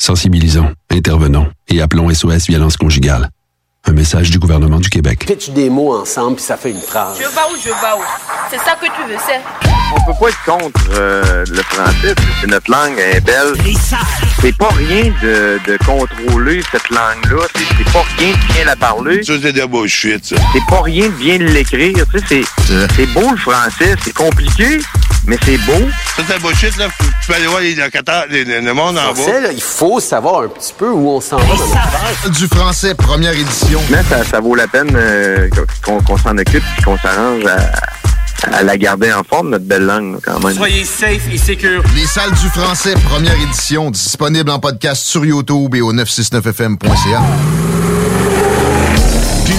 Sensibilisons, intervenons et appelons SOS Violence Conjugale. Un message du gouvernement du Québec. Pitch des mots ensemble, puis ça fait une phrase. Je vais où, je vais où? C'est ça que tu veux, c'est? On peut pas être contre euh, le français. C'est notre langue, elle est belle. C'est pas rien de, de contrôler cette langue-là. C'est pas rien de bien la parler. Ça, c'est de la bullshit, ça. C'est pas rien de bien l'écrire. Tu sais, c'est c'est beau le français. C'est compliqué, mais c'est beau. Ça, c'est bullshit, là. Tu peux aller voir les locataires, les- le monde en Français, bas. là, il faut savoir un petit peu où on s'en va. dans. Du français, première édition. Mais ça, ça vaut la peine euh, qu'on qu'on s'en occupe et qu'on s'arrange à, à la garder en forme, notre belle langue, quand même. Soyez safe et secure. Les salles du français, première édition, disponible en podcast sur YouTube et au 969fm.ca.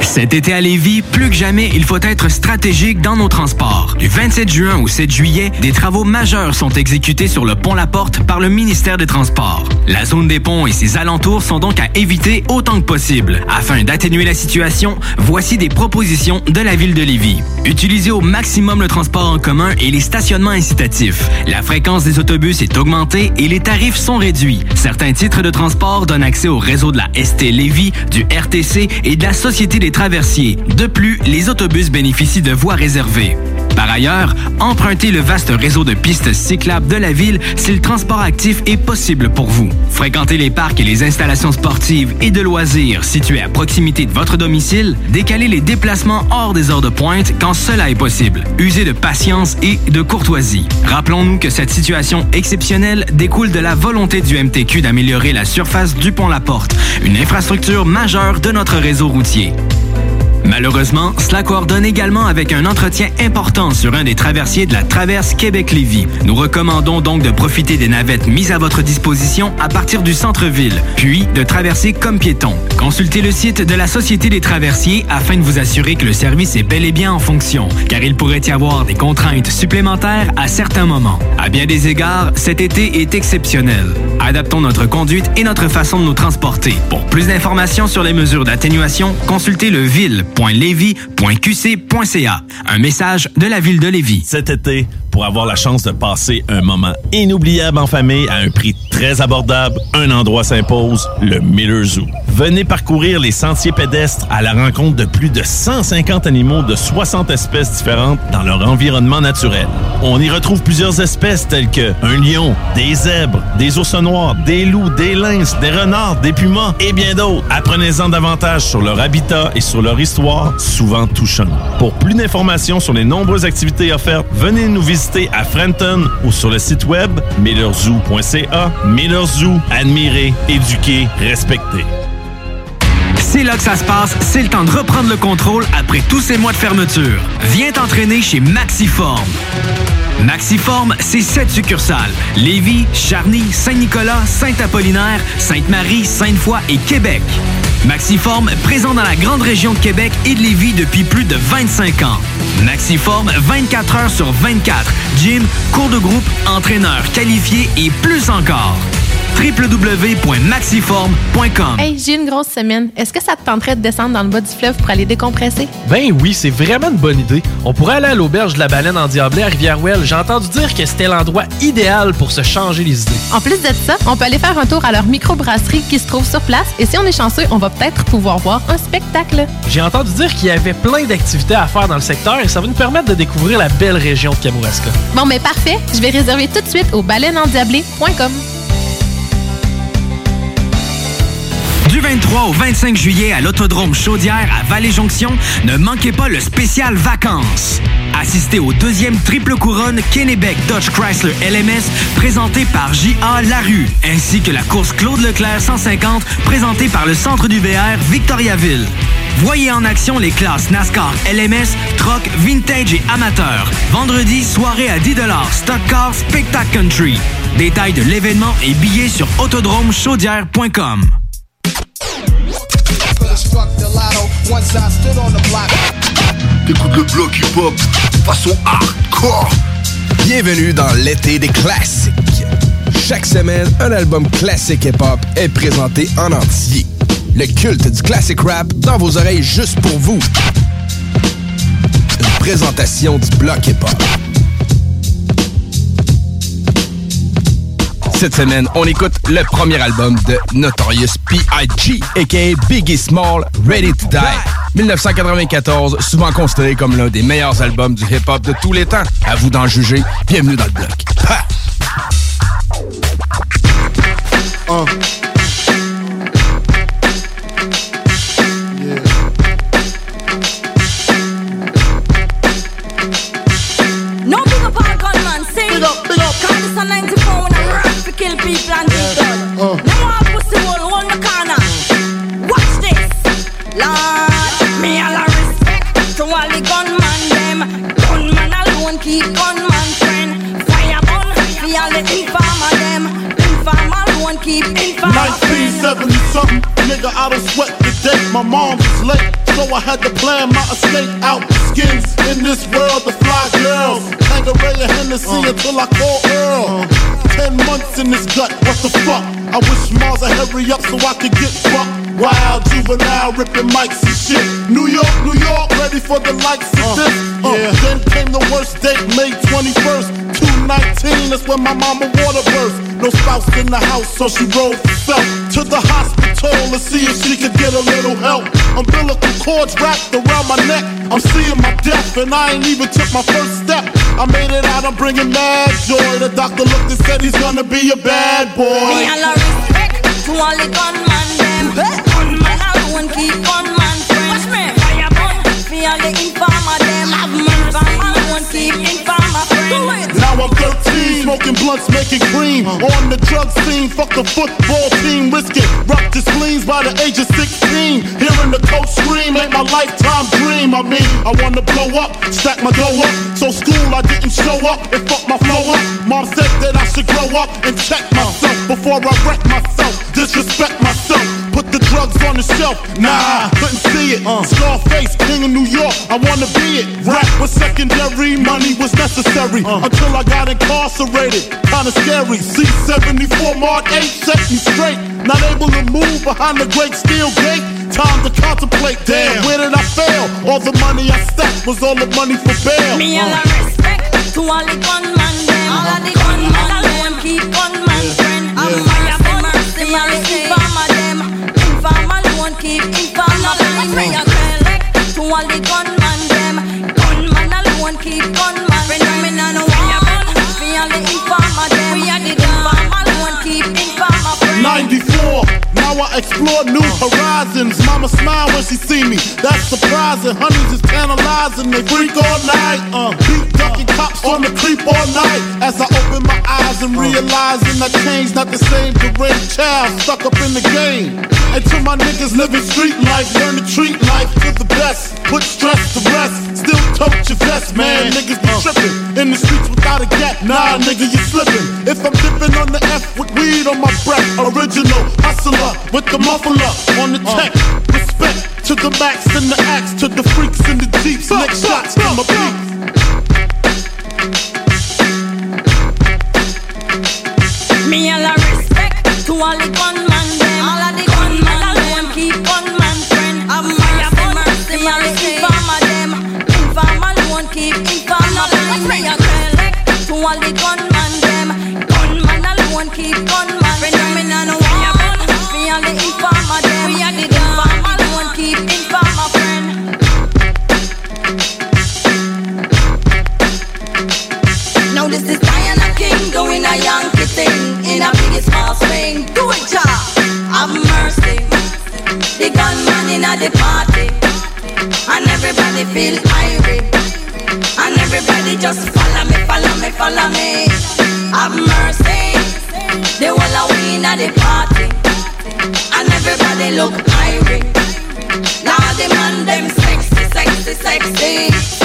Cet été à Lévis, plus que jamais, il faut être stratégique dans nos transports. Du 27 juin au 7 juillet, des travaux majeurs sont exécutés sur le pont La Porte par le ministère des Transports. La zone des ponts et ses alentours sont donc à éviter autant que possible. Afin d'atténuer la situation, voici des propositions de la ville de Lévis. Utilisez au maximum le transport en commun et les stationnements incitatifs. La fréquence des autobus est augmentée et les tarifs sont réduits. Certains titres de transport donnent accès au réseau de la ST Lévis, du RTC et de la Société des traversiers. De plus, les autobus bénéficient de voies réservées. Par ailleurs, empruntez le vaste réseau de pistes cyclables de la ville si le transport actif est possible pour vous. Fréquentez les parcs et les installations sportives et de loisirs situés à proximité de votre domicile. Décalez les déplacements hors des heures de pointe quand cela est possible. Usez de patience et de courtoisie. Rappelons-nous que cette situation exceptionnelle découle de la volonté du MTQ d'améliorer la surface du pont La Porte, une infrastructure majeure de notre réseau routier. Malheureusement, cela coordonne également avec un entretien important sur un des traversiers de la traverse Québec-Lévis. Nous recommandons donc de profiter des navettes mises à votre disposition à partir du centre-ville, puis de traverser comme piéton. Consultez le site de la Société des traversiers afin de vous assurer que le service est bel et bien en fonction, car il pourrait y avoir des contraintes supplémentaires à certains moments. À bien des égards, cet été est exceptionnel. Adaptons notre conduite et notre façon de nous transporter. Pour plus d'informations sur les mesures d'atténuation, consultez le ville.levy.qc.ca. Un message de la ville de Lévis. Cet été, pour avoir la chance de passer un moment inoubliable en famille à un prix très abordable, un endroit s'impose, le Miller Zoo. Venez parcourir les sentiers pédestres à la rencontre de plus de 150 animaux de 60 espèces différentes dans leur environnement naturel. On y retrouve plusieurs espèces telles que un lion, des zèbres, des ours noirs, des loups, des lynx, des renards, des pumas et bien d'autres. Apprenez-en davantage sur leur habitat et sur leur histoire, souvent touchante. Pour plus d'informations sur les nombreuses activités offertes, venez nous visiter à Frenton ou sur le site web millerzoo.ca. Miller Zoo, admirer, éduquer, respecter. C'est là que ça se passe, c'est le temps de reprendre le contrôle après tous ces mois de fermeture. Viens t'entraîner chez Maxiform. Maxiform, c'est sept succursales. Lévis, Charny, Saint-Nicolas, Saint-Apollinaire, Sainte-Marie, Sainte-Foy et Québec. Maxiform, présent dans la grande région de Québec et de Lévis depuis plus de 25 ans. Maxiform, 24 heures sur 24. Gym, cours de groupe, entraîneur qualifié et plus encore. www.maxiform.com Hey, j'ai une grosse semaine. Est-ce que ça te tenterait de descendre dans le bas du fleuve pour aller décompresser? Ben oui, c'est vraiment une bonne idée. On pourrait aller à l'auberge de la baleine en Diablé à Rivière-Ouelle. J'ai entendu dire que c'était l'endroit idéal pour se changer les idées. En plus de ça, on peut aller faire un tour à leur microbrasserie qui se trouve sur place et si on est chanceux, on va peut-être pouvoir voir un spectacle. J'ai entendu dire qu'il y avait plein d'activités à faire dans le secteur et ça va nous permettre de découvrir la belle région de Kamouraska. Bon, mais parfait. Je vais réserver tout de suite au baleineendiablé.com. Du 23 au 25 juillet à l'Autodrome Chaudière à Vallée-Jonction, ne manquez pas le spécial vacances. Assistez au deuxième triple couronne Kennebec Dodge Chrysler LMS présenté par J.A. Larue, ainsi que la course Claude Leclerc 150 présentée par le Centre du VR Victoriaville. Voyez en action les classes NASCAR LMS, Truck, Vintage et Amateur. Vendredi, soirée à 10 Stock Car Spectacle Country. Détails de l'événement et billets sur autodromechaudière.com. T'écoutes le bloc hip-hop façon hardcore. Bienvenue dans l'été des classiques. Chaque semaine, un album classique hip-hop est présenté en entier. Le culte du classic rap dans vos oreilles juste pour vous. Une présentation du bloc hip-hop. Cette semaine, on écoute le premier album de Notorious P.I.G. aka Biggie Small, Ready to Die. 1994, souvent considéré comme l'un des meilleurs albums du hip-hop de tous les temps. À vous d'en juger. Bienvenue dans le bloc. 70 something. Nigga, I don't sweat the day. My mom was late, so I had to plan my escape out. Skins in this world, the fly girls. Tangerella Hennessy uh. until I call Earl. Uh. Ten months in this gut, what the fuck? I wish Mars would hurry up so I could get fucked. Wild juvenile ripping mics and shit. New York, New York, ready for the likes of uh, this. Uh, yeah. Then came the worst date, May 21st. Two 219. That's when my mama water burst. No spouse in the house, so she rolled herself to the hospital to see if she could get a little help. Umbilical cords wrapped around my neck. I'm seeing my death, and I ain't even took my first step. I made it out, I'm bringing mad joy. The doctor looked and said he's gonna be a bad boy. Me a respect to all the. Gunman smoking blunts, making cream. On the drug scene, fuck the football team, Risk it, risking rupture spleens by the age of 16. Hearing the coach scream ain't my lifetime dream. I mean, I wanna blow up, stack my dough up. So school, I didn't show up and fuck my flow up. Mom said that I should grow up and check myself before I wreck myself, disrespect myself. Put the drugs on the shelf, nah, couldn't see it. Uh. Scarface, king of New York, I wanna be it. Rap was secondary, money was necessary uh. until I got incarcerated. Kinda scary. C74 Mark 8 set me straight. Not able to move behind the great steel gate. Time to contemplate. Damn, where did I fail? All the money I stacked was all the money for bail. Me all a respect to to all the gunman them. All of the gunman alone keep gunman friend. I'm fire for mercy, all the informer them. Informer alone keep informer friend. Me a collect to all the gunman 94. Now I explore new horizons. Mama smile when she see me. That's surprising. Honeys is tantalizing. They freak all night. Uh, beat ducking cops on the creep all night. As I open my eyes and realizing I changed, not the same deranged child stuck up in the game. And to my niggas living street life, learn to treat life to the best. Put stress to rest. Still tote your vest, man. Niggas be tripping in the streets without a gap. Nah, nigga, you slipping. If I'm dipping on the F with weed on my breath, original hustler with the muffler on the tech. Respect to the max and the axe, to the freaks in the jeeps. Next shots to my beats. Me all a respect to all the gunman them. All of the gunman alone keep gunman friend. Have fire for mercy, all the informer them. Informer alone keep informer friend. Me a collect to all the gunman Have mercy. The gunman in the party, and everybody feel irate, and everybody just follow me, follow me, follow me. Have mercy. The whole of we in the party, and everybody look irate. Now the man them sexy, sexy, sexy.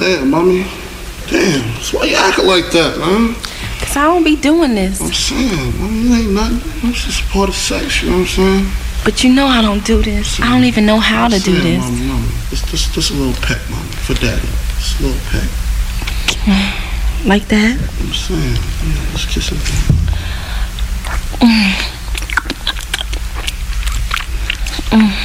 Sam, mommy. Damn, so why you acting like that, man? Cause I don't be doing this. I'm saying, mommy, it ain't nothing. It's just part of sex, you know what I'm saying? But you know I don't do this. I don't even know how to do Sam, this. Mommy, mommy, It's just, just a little peck, mommy, for daddy. Just a little peck. Like that? I'm saying, yeah, let's kiss it. Mm. Mm.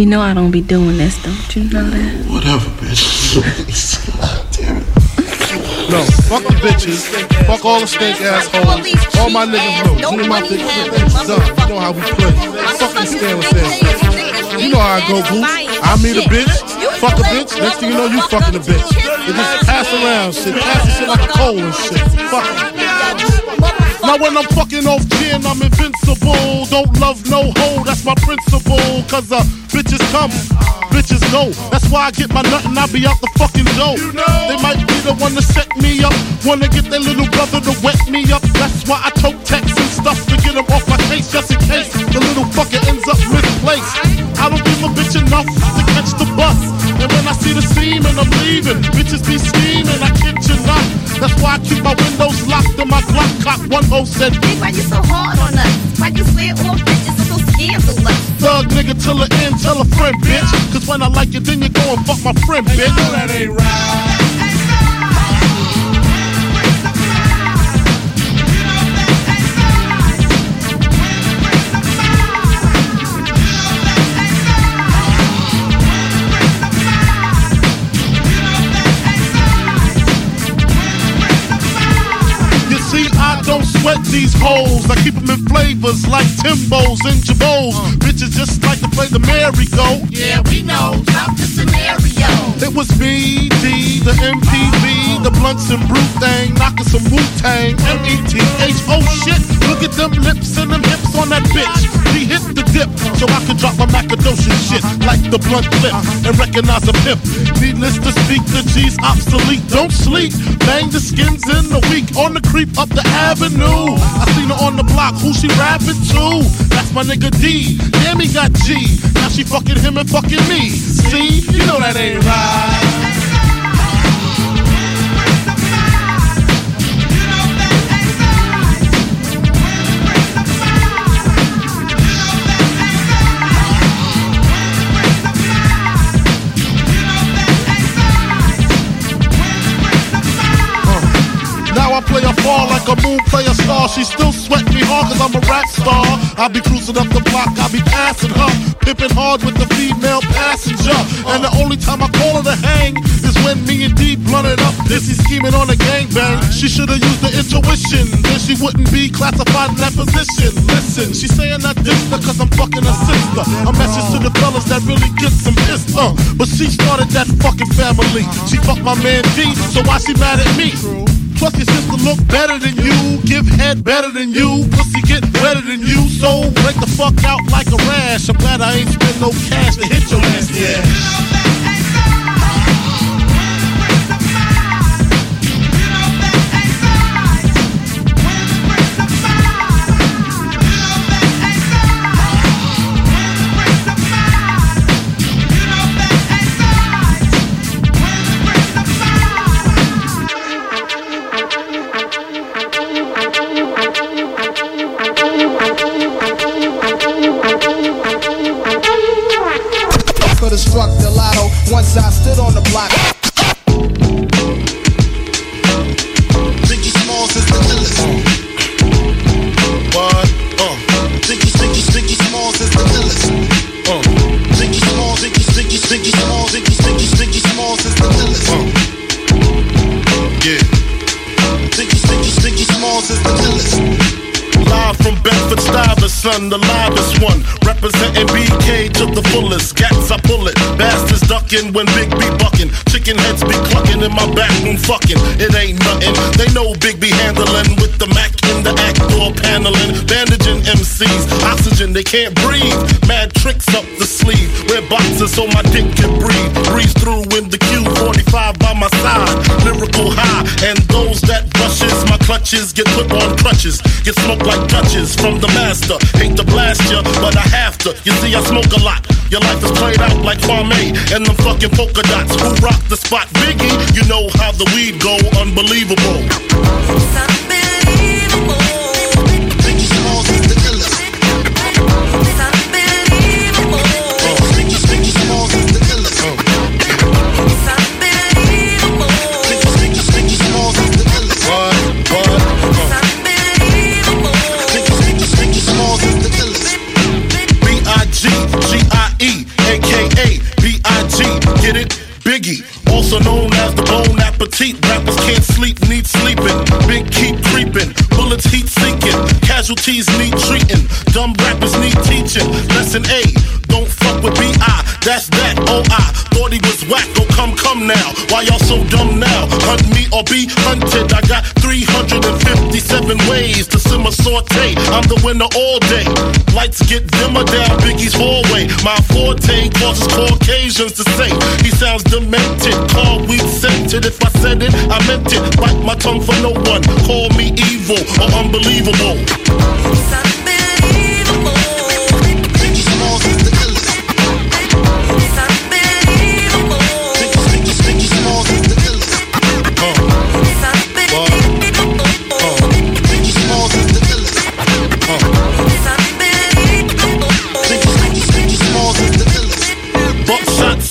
You know I don't be doing this, don't you know that? Whatever, bitch. Damn it. No, fuck the bitches. Fuck all the stink assholes. All my niggas know. Me and my big clique. It's done. You know how we play. Fucking stand with that. You know how I go, boo. I meet a bitch. Fuck a bitch. Next thing you know, you fucking a bitch. It just pass around shit. Pass the shit like a coal and shit. Fuck it. Now when I'm fucking off gin, I'm invincible. Don't love no hoe, that's my principle. Cause uh, bitches come, bitches go. That's why I get my nut and I be out the fucking dough. They might be the one to set me up. Wanna get their little brother to wet me up. That's why I tote texts and stuff to get him off my case. Just in case the little fucker ends up misplaced. I don't give a bitch enough to catch the bus. And when I see the seam and I'm leaving, bitches be scheming, I kid you not. That's why I keep my windows locked and my Glock cock. One hoe said, Why you so hard on us? Why you swear all bitches are so scandalous? Thug nigga till the end, tell a friend, bitch. Cause when I like you, then you go and fuck my friend, bitch. that ain't right. Sweat these hoes. I keep them in flavors like Timbos and Jabos. Bitches just like to play the merry-go. Yeah, we know. Drop the scenario. It was me, D, the MPV, the blunts and brew thing, knocking some Wu Tang, M E T H. Oh shit, look at them lips and them hips on that bitch. He hit the dip so I could drop my Macadocian shit like the blunt flip and recognize a pimp. Needless to speak, the G's obsolete. Don't sleep, bang the skins in the week on the creep up the avenue. I seen her on the block, who she rapping to? That's my nigga D. Damn, he got G. Now she fucking him and fucking me. See, you know that ain't right. I play a fall like a moon play a star. She still sweat me hard cause I'm a rap star. I be cruising up the block, I be passing her. Pippin' hard with the female passenger. And the only time I call her to hang is when me and D blunted up. Busy scheming on a gangbang. She should've used the intuition. Then she wouldn't be classified in that position. Listen, she saying that dissed her cause I'm fucking her sister. A message to the fellas that really get some pissed, uh. But she started that fucking family. She fucked my man D, so why she mad at me? Plus your sister look better than you, give head better than you, pussy get wetter than you, so break the fuck out like a rash. I'm glad I ain't spend no cash to hit your ass, yeah. Struck the lotto once I stood on the block. Ducking when Big B bucking. Chicken heads be clucking in my back room fucking. It ain't nothing. They know Big B handling with the Mac in the act door paneling. Bandaging MCs. Oxygen, they can't breathe. Mad tricks up the sleeve. Wear boxes so my dick can breathe. Breeze through in the Q45 by my side. Lyrical high. Clutches get put on crutches. Get smoked like Dutches from the master. Hate to blast ya, but I have to. You see, I smoke a lot. Your life is played out like Kwame and them fucking polka dots. Who rock the spot? Biggie, you know how the weed go. Unbelievable. Get it? Biggie, also known as the Bone Appetit. Rappers can't sleep, need sleeping. Big keep creeping, bullets heat seeking. Casualties need treating. Dumb rappers need teaching. Lesson A, don't fuck with B.I. That's that, oh I thought he was whack. Oh come, come now. Why y'all so dumb now? Hunt me or be hunted. I got 357 ways to simmer saute. I'm the winner all day. Lights get dimmer down Biggie's hallway. My forte causes Caucasians to say he sounds demented. Call weed scented. If I said it, I meant it. Bite my tongue for no one. Call me evil or unbelievable.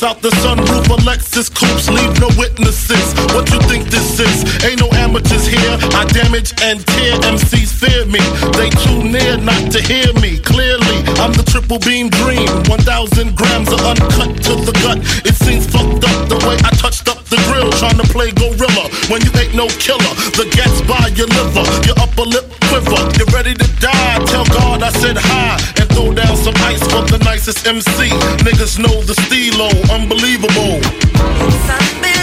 Out the sunroof Alexis coupes, leave no witnesses. What you think this is? Ain't no amateurs here. I damage and tear MCs fear me. They too near not to hear me clearly. I'm the triple beam dream. 1,000 grams of uncut to the gut. It seems fucked up the way I touched up the grill trying to play gorilla. When you ain't no killer, the gas by your liver, your upper lip quiver. You're ready to die? Tell God I said hi some for the nicest MC. Niggas know the stilo, unbelievable. Biggie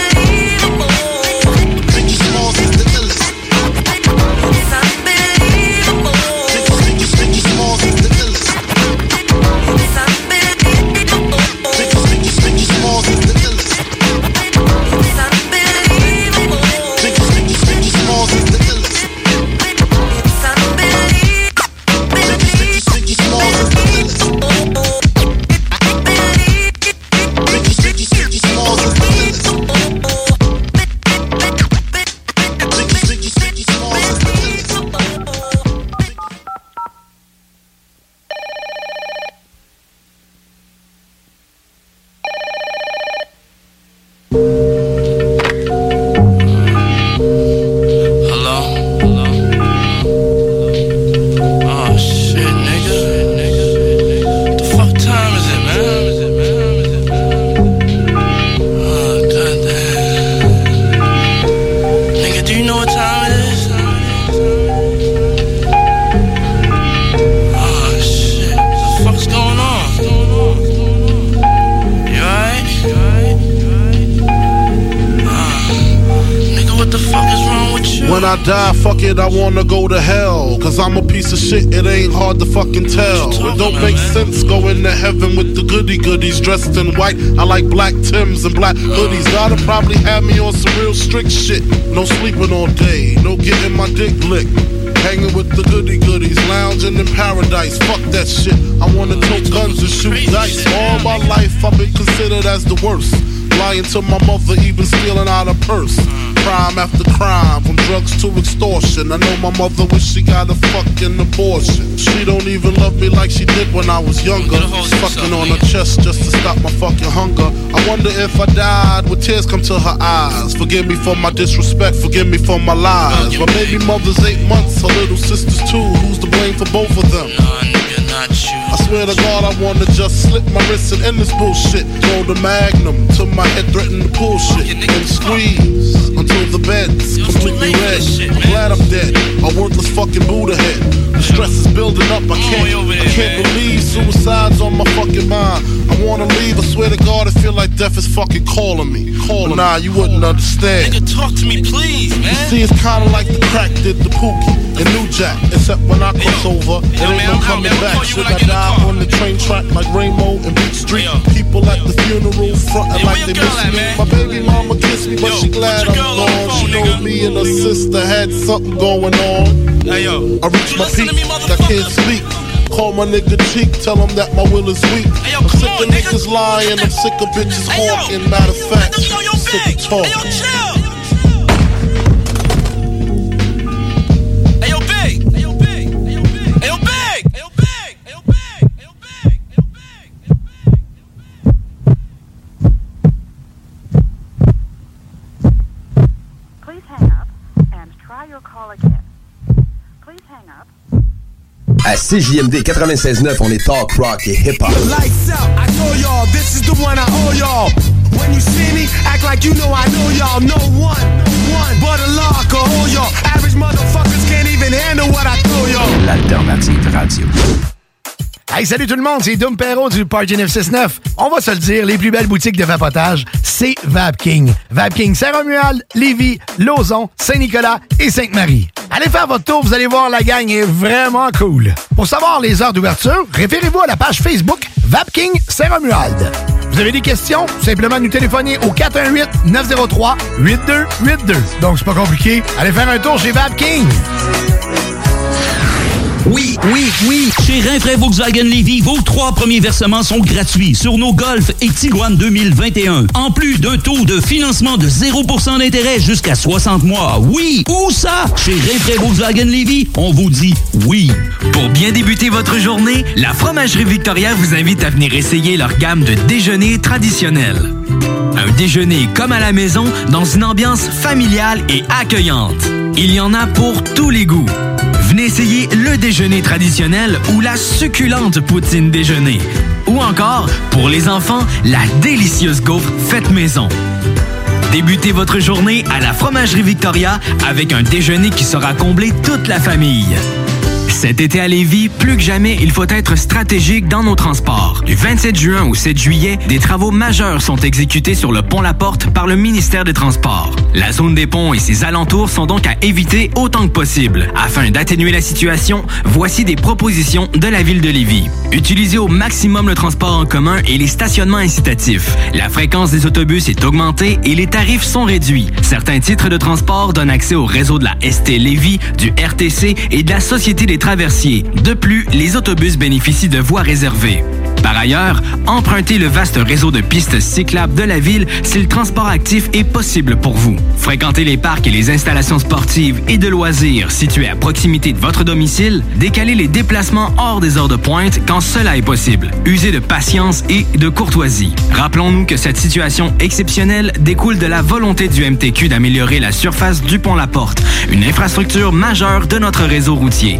Cause I'm a piece of shit, it ain't hard to fucking tell. It don't make sense going to heaven with the goody goodies dressed in white. I like black Tims and black hoodies. Gotta probably have me on some real strict shit. No sleeping all day, no getting my dick licked. Hanging with the goody goodies, lounging in paradise. Fuck that shit. I wanna tote guns and shoot dice. All my life I've been considered as the worst. Lying to my mother, even stealing out a purse. Crime after crime, from drugs to extortion. I know my mother wish she got a fucking abortion. She don't even love me like she did when I was younger. Fucking on her chest just to stop my fucking hunger. I wonder if I died, would tears come to her eyes? Forgive me for my disrespect, forgive me for my lies. But maybe mother's eight months, her little sister's two. Who's to blame for both of them? I swear to God, I wanna just slip my wrist and end this bullshit. Throw the magnum till my head threaten to pull shit. And squeeze until the bed's completely red. I'm glad I'm dead. A worthless fucking Buddha head. The stress is building up. I can't, I can't believe suicide's on my fucking mind. I wanna leave. I swear to God, I feel like death is fucking calling me. Calling. Nah, you wouldn't understand. Nigga, talk to me, please, man. You see, it's kinda like the crack did the Pookie and New Jack. Except when I cross over, it ain't no coming back. Should I die on the train track like Ramo and Beat Street? People at the funeral frontin' like they miss me. My baby mama kissed me, but she glad I'm gone. She know me and her sister had something going on. Hey, yo. I reached my peak, I can't speak. Call my nigga cheek, tell him that my will is weak. I'm sick of niggas lying, I'm sick of bitches hawking. Matter of fact, I'm sick of talking. CJMD 96.9, on est talk, rock et hip-hop. Lights out, I told y'all, this is the one I owe y'all. When you see me, act like you know I know y'all. No one, one, but a law can hold y'all. Average motherfuckers can't even handle what I throw y'all. L'alternative radio. Hey, salut tout le monde, c'est Dom Perrault du Party 969. On va se le dire, les plus belles boutiques de vapotage, c'est Vapking. Vapking Saint-Romuald, Lévis, Lauson, Saint-Nicolas et Sainte-Marie. Allez faire votre tour, vous allez voir, la gang est vraiment cool. Pour savoir les heures d'ouverture, référez-vous à la page Facebook Vapking Saint-Romuald. Vous avez des questions? Simplement nous téléphoner au 418-903-8282. Donc c'est pas compliqué. Allez faire un tour chez Vapking. Oui, oui, oui. Chez Rinfraie Volkswagen Levy, vos trois premiers versements sont gratuits sur nos Golf et Tiguan 2021. En plus d'un taux de financement de 0% d'intérêt jusqu'à 60 mois. Oui, où ça? Chez Rinfraie Volkswagen Levy, on vous dit oui. Pour bien débuter votre journée, la Fromagerie Victoria vous invite à venir essayer leur gamme de déjeuners traditionnels. Un déjeuner comme à la maison dans une ambiance familiale et accueillante. Il y en a pour tous les goûts. Venez essayer le déjeuner traditionnel ou la succulente poutine déjeuner. Ou encore, pour les enfants, la délicieuse gaufre faite maison. Débutez votre journée à la Fromagerie Victoria avec un déjeuner qui sera comblé toute la famille. Cet été à Lévis, plus que jamais, il faut être stratégique dans nos transports. Du 27 juin au 7 juillet, des travaux majeurs sont exécutés sur le pont La Porte par le ministère des Transports. La zone des ponts et ses alentours sont donc à éviter autant que possible. Afin d'atténuer la situation, voici des propositions de la ville de Lévis. Utilisez au maximum le transport en commun et les stationnements incitatifs. La fréquence des autobus est augmentée et les tarifs sont réduits. Certains titres de transport donnent accès au réseau de la ST Lévis, du RTC et de la Société des De plus, les autobus bénéficient de voies réservées. Par ailleurs, empruntez le vaste réseau de pistes cyclables de la ville si le transport actif est possible pour vous. Fréquentez les parcs et les installations sportives et de loisirs situés à proximité de votre domicile. Décalez les déplacements hors des heures de pointe quand cela est possible. Usez de patience et de courtoisie. Rappelons-nous que cette situation exceptionnelle découle de la volonté du MTQ d'améliorer la surface du pont La Porte, une infrastructure majeure de notre réseau routier.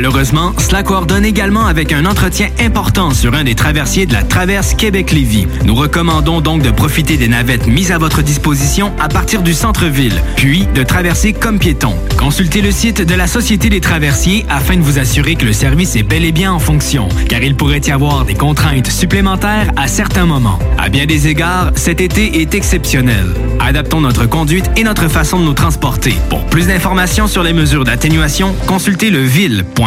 Malheureusement, cela coordonne également avec un entretien important sur un des traversiers de la traverse Québec-Lévis. Nous recommandons donc de profiter des navettes mises à votre disposition à partir du centre-ville, puis de traverser comme piéton. Consultez le site de la Société des traversiers afin de vous assurer que le service est bel et bien en fonction, car il pourrait y avoir des contraintes supplémentaires à certains moments. À bien des égards, cet été est exceptionnel. Adaptons notre conduite et notre façon de nous transporter. Pour plus d'informations sur les mesures d'atténuation, consultez le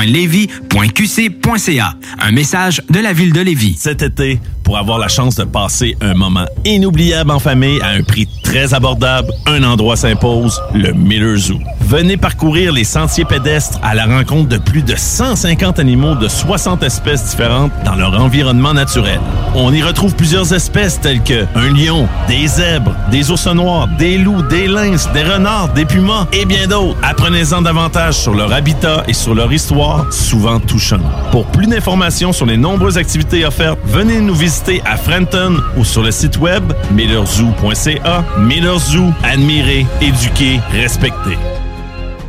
ville.levy.qc.ca. Un message de la ville de Lévis. Cet été, pour avoir la chance de passer un moment inoubliable en famille à un prix très abordable, un endroit s'impose, le Miller Zoo. Venez parcourir les sentiers pédestres à la rencontre de plus de 150 animaux de 60 espèces différentes dans leur environnement naturel. On y retrouve plusieurs espèces telles que un lion, des zèbres, des ours noirs, des loups, des lynx, des renards, des pumas et bien d'autres. Apprenez-en davantage sur leur habitat et sur leur histoire, souvent touchante. Pour plus d'informations sur les nombreuses activités offertes, venez nous visiter à Frenton ou sur le site web millerzoo.ca. Miller Zoo, admirer, éduquer, respecter.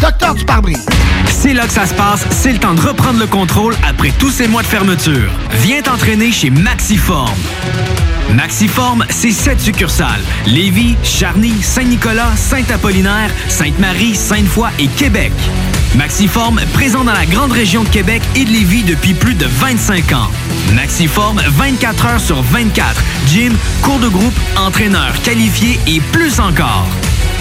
Docteur du pare-brise. C'est là que ça se passe, c'est le temps de reprendre le contrôle après tous ces mois de fermeture. Viens t'entraîner chez Maxiform. Maxiform, c'est sept succursales. Lévis, Charny, Saint-Nicolas, Saint-Apollinaire, Sainte-Marie, Sainte-Foy et Québec. Maxiform, présent dans la grande région de Québec et de Lévis depuis plus de 25 ans. Maxiform, 24 heures sur 24. Gym, cours de groupe, entraîneur qualifié et plus encore.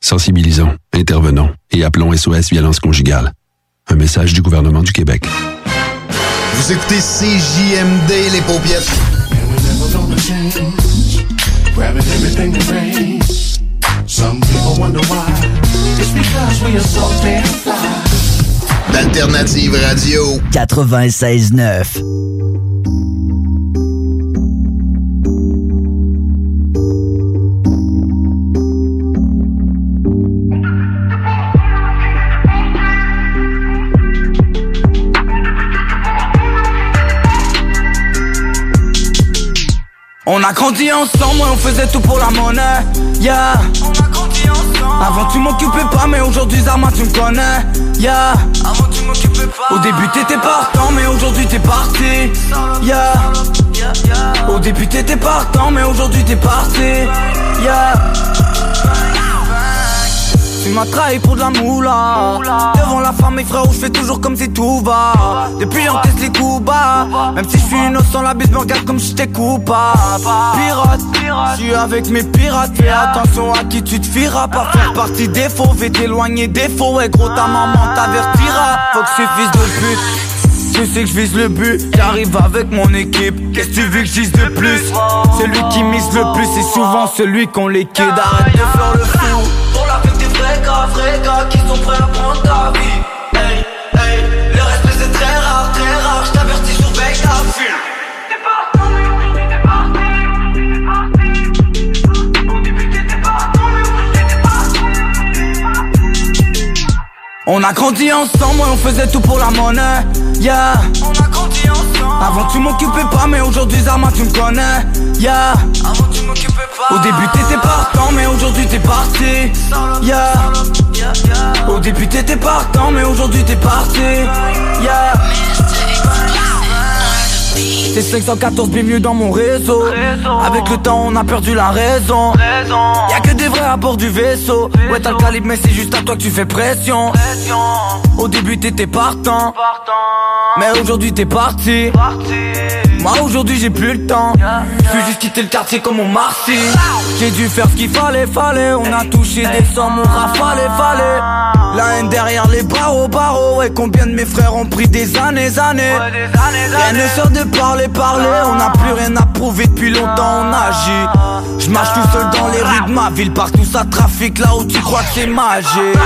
sensibilisons, intervenons et appelons SOS Violence Conjugale. Un message du gouvernement du Québec. Vous écoutez CJMD, les paupières. D'alternative radio 96.9 On a grandi ensemble, on faisait tout pour la monnaie. Yeah. On a grandi ensemble. Avant tu m'occupais pas, mais aujourd'hui Zarma tu me connais. Yeah. Avant tu m'occupais pas. Au début t'étais partant, mais aujourd'hui t'es parti. Yeah. Au début t'étais partant, mais aujourd'hui t'es parti. Yeah. Tu m'as trahi pour de la moula. Devant la et frères je fais toujours comme si tout va. Depuis teste les coups bas. Même si je suis innocent la bise me regarde comme si j'étais coupable. Pirate, je suis avec mes pirates. Fais attention à qui tu te fieras Par faire partie des faux Vais t'éloigner des faux. Ouais gros ta maman t'avertira. Faut que je fils de pute tu sais que je vise le but, j'arrive avec mon équipe. Qu'est-ce que tu veux que je dise de plus? Celui qui mise le plus c'est souvent celui qu'on liquide Arrête de faire le des vrais gars, qui sont prêts à prendre ta vie Hey, hey, le respect c'est très rare, très rare Je t'avertis, surveille ta file On a grandi ensemble, ouais, on faisait tout pour la monnaie. Yeah. Avant tu m'occupais pas, mais aujourd'hui Zarma tu me connais. Yeah. Avant tu m'occupais pas. Au début t'étais partant, mais aujourd'hui t'es parti. Yeah. Au début t'étais partant, mais aujourd'hui t'es parti. Yeah. C'est 514 mieux dans mon réseau. Avec le temps, on a perdu la raison. Y'a que des vrais à bord du vaisseau. Ouais, t'as le calibre, mais c'est juste à toi que tu fais pression. Au début, t'étais partant. Mais aujourd'hui t'es parti. Moi aujourd'hui j'ai plus le temps. J'ai juste quitté le quartier comme on Marcy. J'ai dû faire ce qu'il fallait, fallait. On a touché des sommes, on rafale, fallait. La haine derrière les barreaux, barreaux. Et combien de mes frères ont pris des années, années? Rien ne sort de parler, parler. On n'a plus rien à prouver depuis longtemps, on agit. Je marche tout seul dans les rues de ma ville. Partout ça trafique là où tu crois que c'est magique.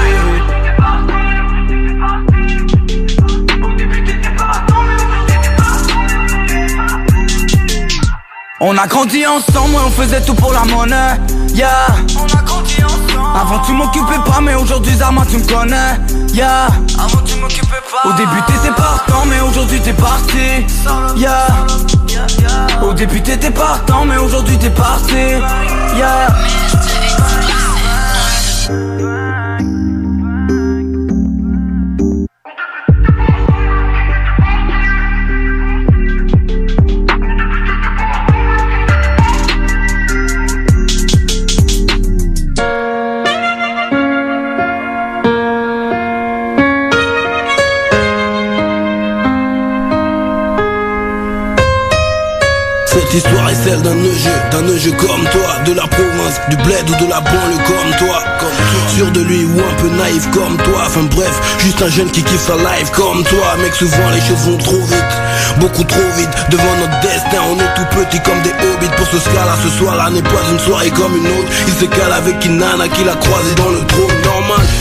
On a grandi ensemble, ouais, on faisait tout pour la monnaie. Yeah. On a grandi ensemble. Avant tu m'occupais pas, mais aujourd'hui Zarma tu me connais. Yeah. Avant tu m'occupais pas. Au début t'étais partant, mais aujourd'hui t'es parti. Yeah. Au début t'étais partant, mais aujourd'hui t'es parti. Yeah. D'un jeu comme toi, de la province, du bled ou de la banlieue comme toi, comme toi. Sûr de lui ou un peu naïf comme toi, enfin bref, juste un jeune qui kiffe sa life comme toi, mec souvent les choses vont trop vite, beaucoup trop vite, devant notre destin, on est tout petit comme des hobbits, pour ce scala ce soir-là n'est pas une soirée comme une autre, il se cale avec une nana qu'il a croisé dans le trône,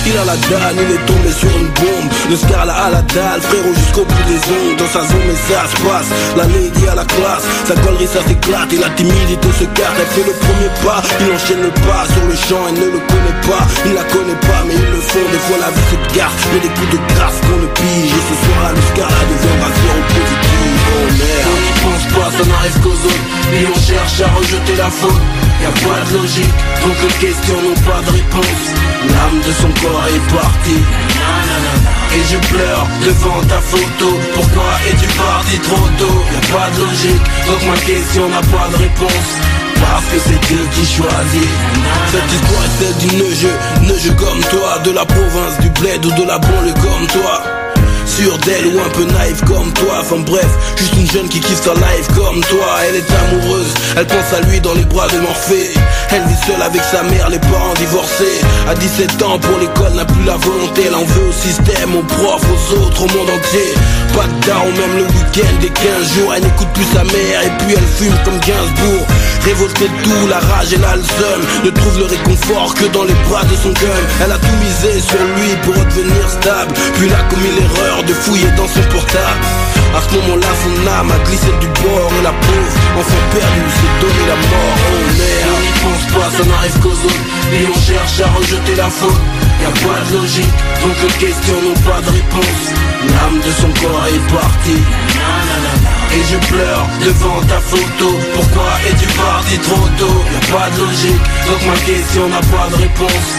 il a la dalle, il est tombé sur une bombe, le scala à la dalle, frérot jusqu'au bout des ondes, dans sa zone mais ça se passe, la lady à la classe, sa galerie ça s'éclate. Et la timidité se garde Elle fait le premier pas, il enchaîne le pas sur le champ Elle ne le connaît pas, il la connaît pas mais ils le font. Des fois la vie se garde, mais des coups de grâce qu'on ne pige. Et ce soir le scala deviendra zéro positif. Oh merde, pense pas, ça n'arrive qu'aux autres. Et on cherche à rejeter la faute Y'a pas de logique, donc les questions n'ont pas de réponse L'âme de son corps est partie. Et je pleure devant ta photo. Pourquoi es-tu parti trop tôt? Y'a pas de logique. Donc ma question n'a pas de réponse parce que c'est Dieu qui choisit. Cette histoire est celle du neugeux Neugeux comme toi. De la province, du bled ou de la banlieue comme toi Sûr d'elle ou un peu naïve comme toi. Enfin bref, juste une jeune qui kiffe sa life comme toi. Elle est amoureuse, elle pense à lui dans les bras de Morphée. Elle vit seule avec sa mère, les parents divorcés. À 17 ans pour l'école n'a plus la volonté. Elle en veut au système, aux profs, aux autres, au monde entier. Pas de daron même le week-end des 15 jours. Elle n'écoute plus sa mère. Et puis elle fume comme Gainsbourg Révoltée de tout, la rage et la le seum Ne trouve le réconfort que dans les bras de son gun Elle a tout misé sur lui pour redevenir stable. Puis il a commis l'erreur de fouiller dans son portable. À ce moment-là son âme a glissé du bord Et la pauvre, enfant perdu, s'est donné la mort. Oh merde, on n'y pense pas, ça n'arrive qu'aux autres. Et on cherche à rejeter la faute. Y'a pas de logique, donc les questions n'ont pas de réponse. L'âme de son corps est partie et je pleure devant ta photo. Pourquoi es-tu parti trop tôt? Y'a pas de logique Donc ma question n'a pas de réponse.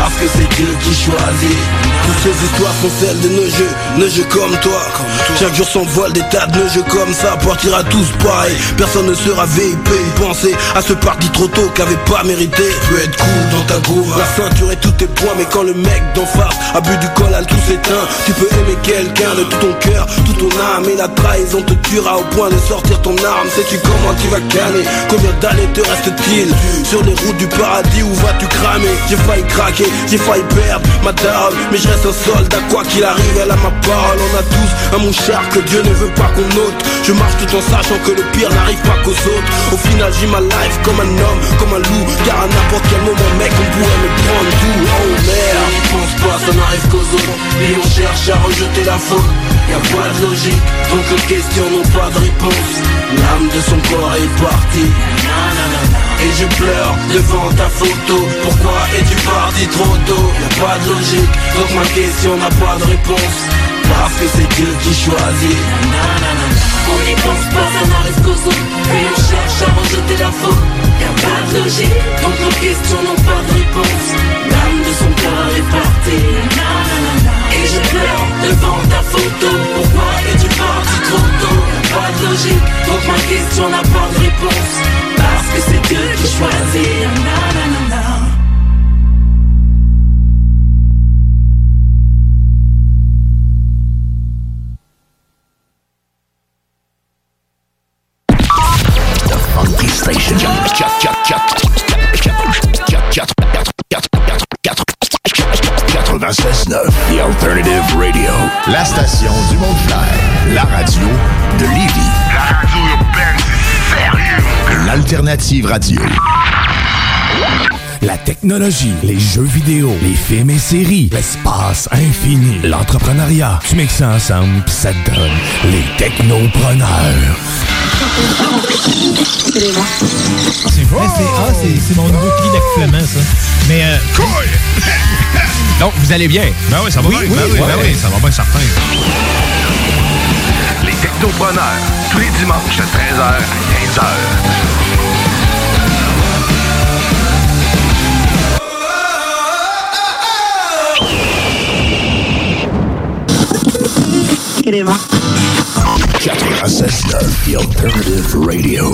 Parce que c'est Dieu qui choisit. Toutes ces histoires sont celles de nos jeux Nos jeux comme toi. Chaque jour s'envole des tas de nos jeux comme ça. Partira tous pareil Personne ne sera VIP Penser à ce parti trop tôt qu'avait pas mérité. Tu peux être cool dans ta groove La ceinture et tous tes points Mais quand le mec d'en face a bu du col à tout s'éteint. Tu peux aimer quelqu'un de tout ton cœur Tout ton âme Et la trahison te tuera au point de sortir ton arme. Sais-tu comment tu vas canner Combien d'années te reste-t-il? Sur les routes du paradis Où vas-tu cramer? J'ai failli craquer j'ai failli perdre ma daronne Mais je reste un soldat quoi qu'il arrive Elle a ma parole. On a tous un mouchard que Dieu ne veut pas qu'on ôte Je marche tout en sachant que le pire n'arrive pas qu'aux autres. Au final j'ai ma life comme un homme Comme un loup. Car à n'importe quel moment mec on pourrait me prendre tout. Oh merde. Pense pas ça n'arrive qu'aux autres. Et on cherche à rejeter la faute Y'a pas de logique Donc les questions n'ont pas de réponse. L'âme de son corps est partie. Et je pleure devant ta photo. Pourquoi es-tu parti trop tôt? Y'a pas de logique Donc ma question n'a pas de réponse. Parce que c'est Dieu qui choisit. On n'y pense pas, ça n'arrive qu'aux autres. Puis on cherche à rejeter la faute. Y'a pas de logique Donc nos questions n'ont pas de réponse Alternative Radio. La technologie, les jeux vidéo, les films et séries, l'espace infini, l'entrepreneuriat. Tu mixes ça ensemble, pis ça te donne les technopreneurs. C'est vrai, c'est ah, c'est- c'est mon nouveau ça. Mais. Euh, Donc, vous allez bien? Ben oui, ça va Oui, bien. oui, ben oui, ben ouais. oui, ça va bien certain. Les technopreneurs, tous les dimanches de 13h à 15h. Crema. 96.9, The Alternative Radio.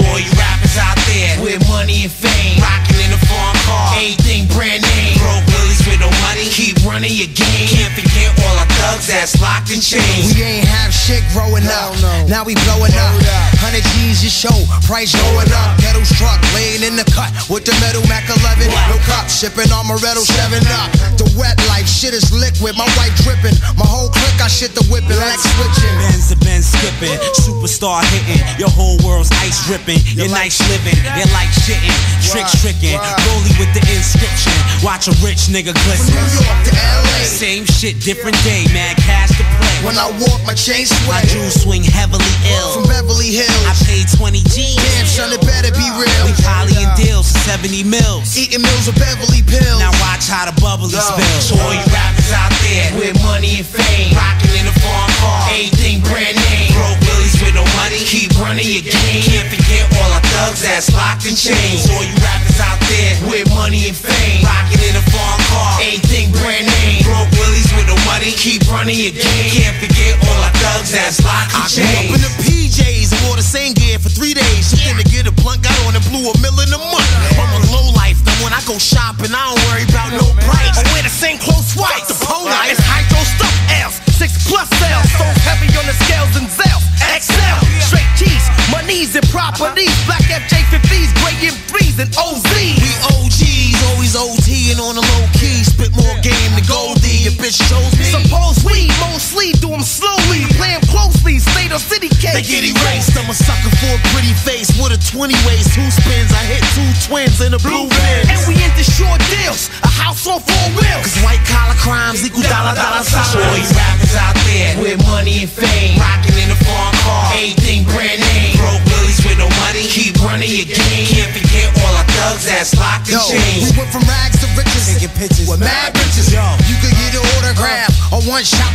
All you rappers out there with money and fame, rocking in a foreign car, everything brand name. Broke willies with no money, keep running your game. Can't forget all our thugs that's locked in chains. We ain't have shit growing up. Now we blowing up. 100 G's your show, price going up. Ghetto truck, laying in the cut with the metal Mac 11. No cup, shipping Amaretto 7 up. The wet life, shit is liquid. My wife dripping. My whole clique, I shit the whipping like switching. Benz have been skipping, superstar hitting, your whole world's ice dripping, your nice living, your like shitting, tricks tricking, rollie with the inscription, watch a rich nigga glisten. From New York to LA. Same shit, different day, mad cash to play. When I walk, my chain. My jewels swing heavily ill. From Beverly Hills. I paid 20 G's. Damn, son, it better be real. We poly and deals for 70 mils. Eating meals with Beverly pills. Now watch how the bubbly spills. So all you rappers out there with money and fame, rocking in a foreign car, everything brand name. Broke willies with no money, keep running your game. Can't forget all our thugs that's locked in chains. All you rappers out there with money and fame, rocking in a foreign car, everything brand name. Broke willies with no money, keep running your game. Can't forget all our thugs that's locked in I grew up in the PJs and wore the same gear for three days. Just to get a blunt, got on and blew a million a month. I'm a low life, now when I go shopping, I don't worry about no price. I wear the same clothes twice. The polo, it's hydro stuff L's, six plus sales, so heavy on the scales and Zels. XL, straight keys, my knees and properties, black FJ50s, gray M3s and OZ. We OGs, always OT and on the low key, spit more game than Goldie. Your bitch chose me. Suppose we mostly do them slowly, play 'em closely, state or city case. They get erased. I'm a sucker for a pretty face with a 20 ways, two spins. I hit two twins in a blue van. And we into short deals, a house on four wheels. Cause white collar crimes equal dollar dollar signs. All you rappers out there with money and fame, rocking in a foreign car, everything brand name. Broke willies with no money, keep running your game. Can't forget all our thugs that's locked Yo, chains. we went from rags to riches. Taking pictures with mad bitches. Yo, you could get an autograph or one shot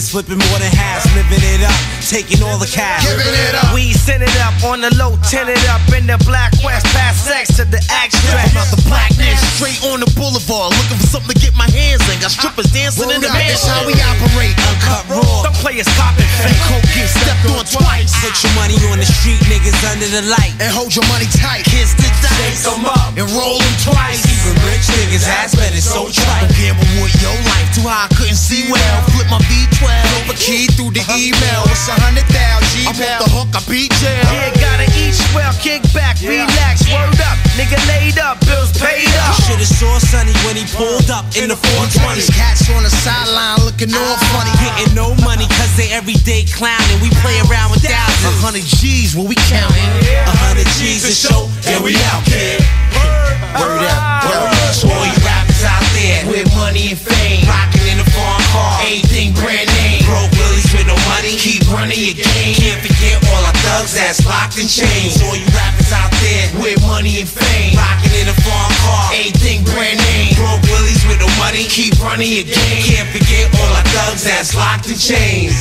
niggas flipping more than half, living it up, taking all the cash. Giving it up. We send it up on the low, tin it up in the black west, past sex to the extract. About the blackness, straight on the boulevard, looking for something to get my hands in. Got strippers dancing in the band. That's how we operate. Uncut raw. Some players copping fake coke, get stepped on twice. Put your money on the street, niggas under the light. And hold your money tight. Kiss the dice. Shake 'em up. And roll them twice. Even rich niggas ass bet it's so trite. Gamble with your life. Too high, I couldn't see well. Flip my V12. Over key through the email. It's a hundred thousand. I'm off the hook, I beat jail. Yeah, gotta eat swell, kick back, relax, word up. Nigga laid up, bills paid up. You should've saw Sonny when he pulled up in the 420. These cats on the sideline looking all ah, funny. Getting no money cause they everyday clowning. We play around with thousands. A hundred G's when we counting. A hundred G's a show, and we out, kid. Word up, word up. So all you rappers out there with money and fame, rocking in the foreign car, everything keep running your game. Can't forget all our thugs that's locked in chains. All you rappers out there with money and fame, rocking in a foreign car, everything brand name. Broke willies with no money, keep running your game. Can't forget all our thugs that's locked in chains.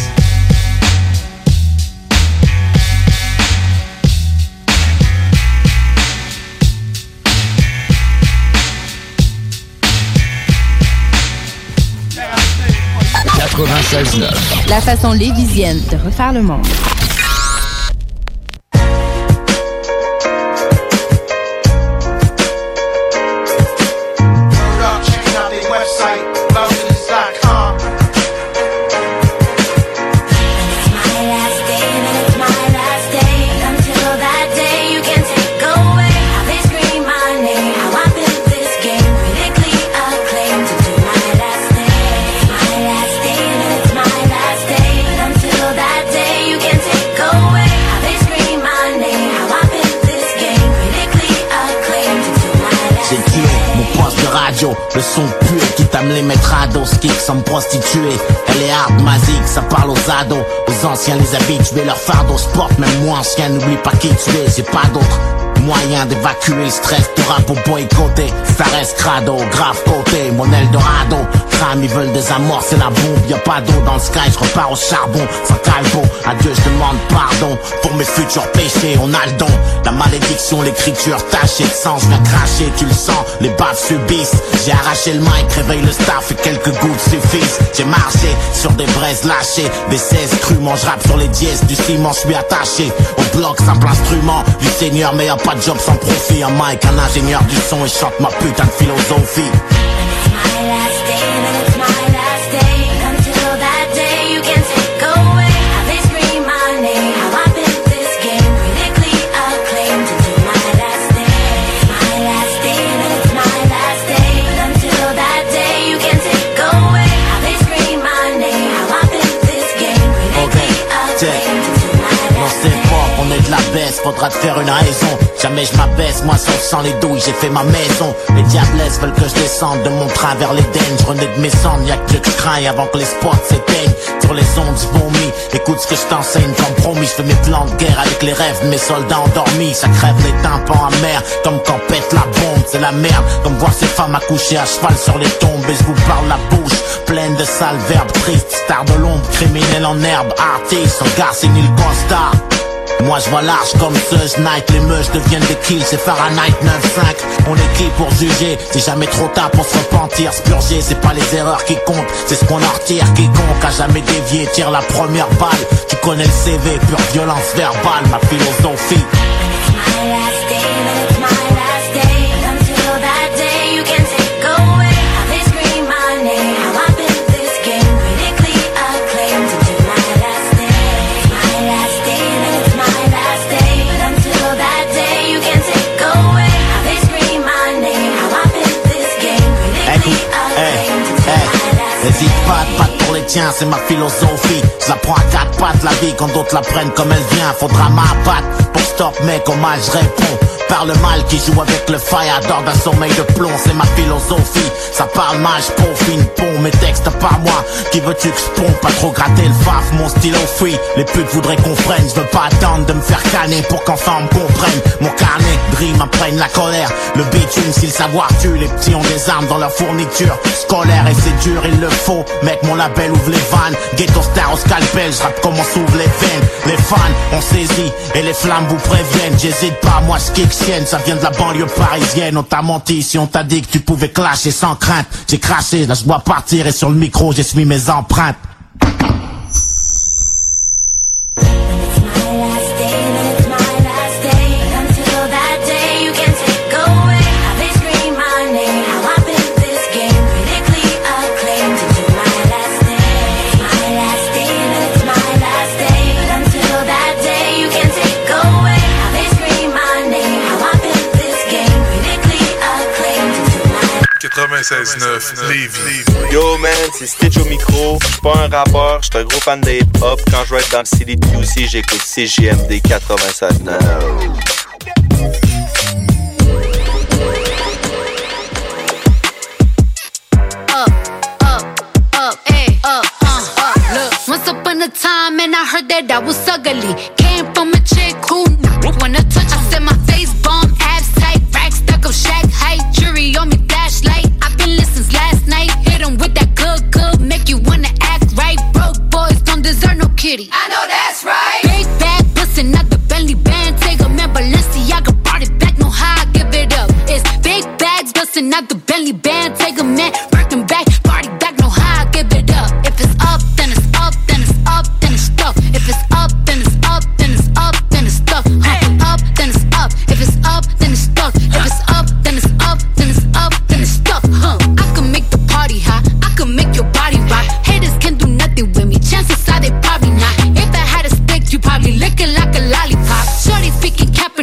La façon lévisienne de refaire le monde. Le son pur, quitte à me les mettre à dos, kick sans me prostituer. Elle est hard, magique, ça parle aux ados, aux anciens les habitués, leur fardeau sport, même moi ancien, n'oublie pas qui tu es, j'ai pas d'autre moyen d'évacuer le stress. De rap pour boycotter Ça reste crado, grave côté, mon Eldorado. Crame, ils veulent des c'est la bombe Y'a pas d'eau dans le sky, je repars au charbon. Sans calvo, adieu je demande pardon. Pour mes futurs péchés, on a le don. La malédiction, l'écriture tachée de sang, je cracher, tu le sens, les baffes subissent. J'ai arraché le mic, réveille le staff et quelques gouttes suffisent. J'ai marché sur des braises lâchées. Des 16 crues, je sur les dièses Du ciment, je suis attaché Au bloc, simple instrument du seigneur Mais y'a pas de job sans profit. Un mic, un ingénieur du son et chante ma putain de philosophie faudra te faire une raison. Jamais je m'abaisse, moi sauf sans les douilles, j'ai fait ma maison. Les diablesses veulent que je descende de mon train vers l'Éden Je renais de mes cendres, y'a que je crains avant que les spots s'éteignent Sur les ondes vomi, écoute ce que je t'enseigne. Comme promis, je fais mes plans de guerre avec les rêves. Mes soldats endormis Ça crève les tympans amers, comme quand pète la bombe C'est la merde, comme voir ces femmes accoucher à cheval sur les tombes Et je vous parle la bouche, pleine de sales verbes tristes Star de l'ombre, criminel en herbe, artiste, regard c'est nul constat moi je vois large comme ce Night Les meufs deviennent des kills, c'est Fahrenheit 9-5 On est qui pour juger? C'est jamais trop tard pour se repentir Se purger, c'est pas les erreurs qui comptent. C'est ce qu'on en retire Quiconque a jamais dévié Tire la première balle. Tu connais le CV, pure violence verbale Ma philosophie chrétien, c'est ma philosophie. La prends à quatre pattes la vie quand d'autres la prennent comme elle vient. Faudra m'abattre pour stop mec, hommage je réponds. Par le mal qui joue avec le fire d'or d'un sommeil de plomb, c'est ma philosophie. Ça parle mal, je peaufine pont, mes textes pas moi. Qui veux-tu que je Pas trop gratter le faf, mon stylo free. Les putes voudraient qu'on freine, je veux pas attendre de me faire canner pour qu'enfin on me comprenne. Mon carnet, dream apprenne la colère. Le bitume, si le savoir tue, les petits ont des armes dans leur fourniture scolaire et c'est dur, il le faut. Mec, mon label ouvre les vannes. Ghetto star au scalpel, je comment s'ouvrent les veines. Les fans ont saisi et les flammes vous préviennent. J'hésite pas, moi je kick sienne, ça vient de la banlieue parisienne. On t'a menti si on t'a dit que tu pouvais clasher sans crainte. J'ai craché, là je dois partir et sur le micro j'ai suivi mes empreintes. Yo man, c'est Stitch au micro. Je suis pas un rappeur, je suis un gros fan de hip-hop. Quand je vais être dans le CDPUC, j'écoute CGMD 96.9. up, up, up, ay, up, uh, up. Look, once upon a time, and I heard that I was ugly. You wanna act right. Broke boys don't deserve no kitty. I know that's right. Big bag, bustin' out the Bentley band, take a man, Balenciaga brought it back, how I give it up. It's big bags, bustin' out the Bentley band, take a man,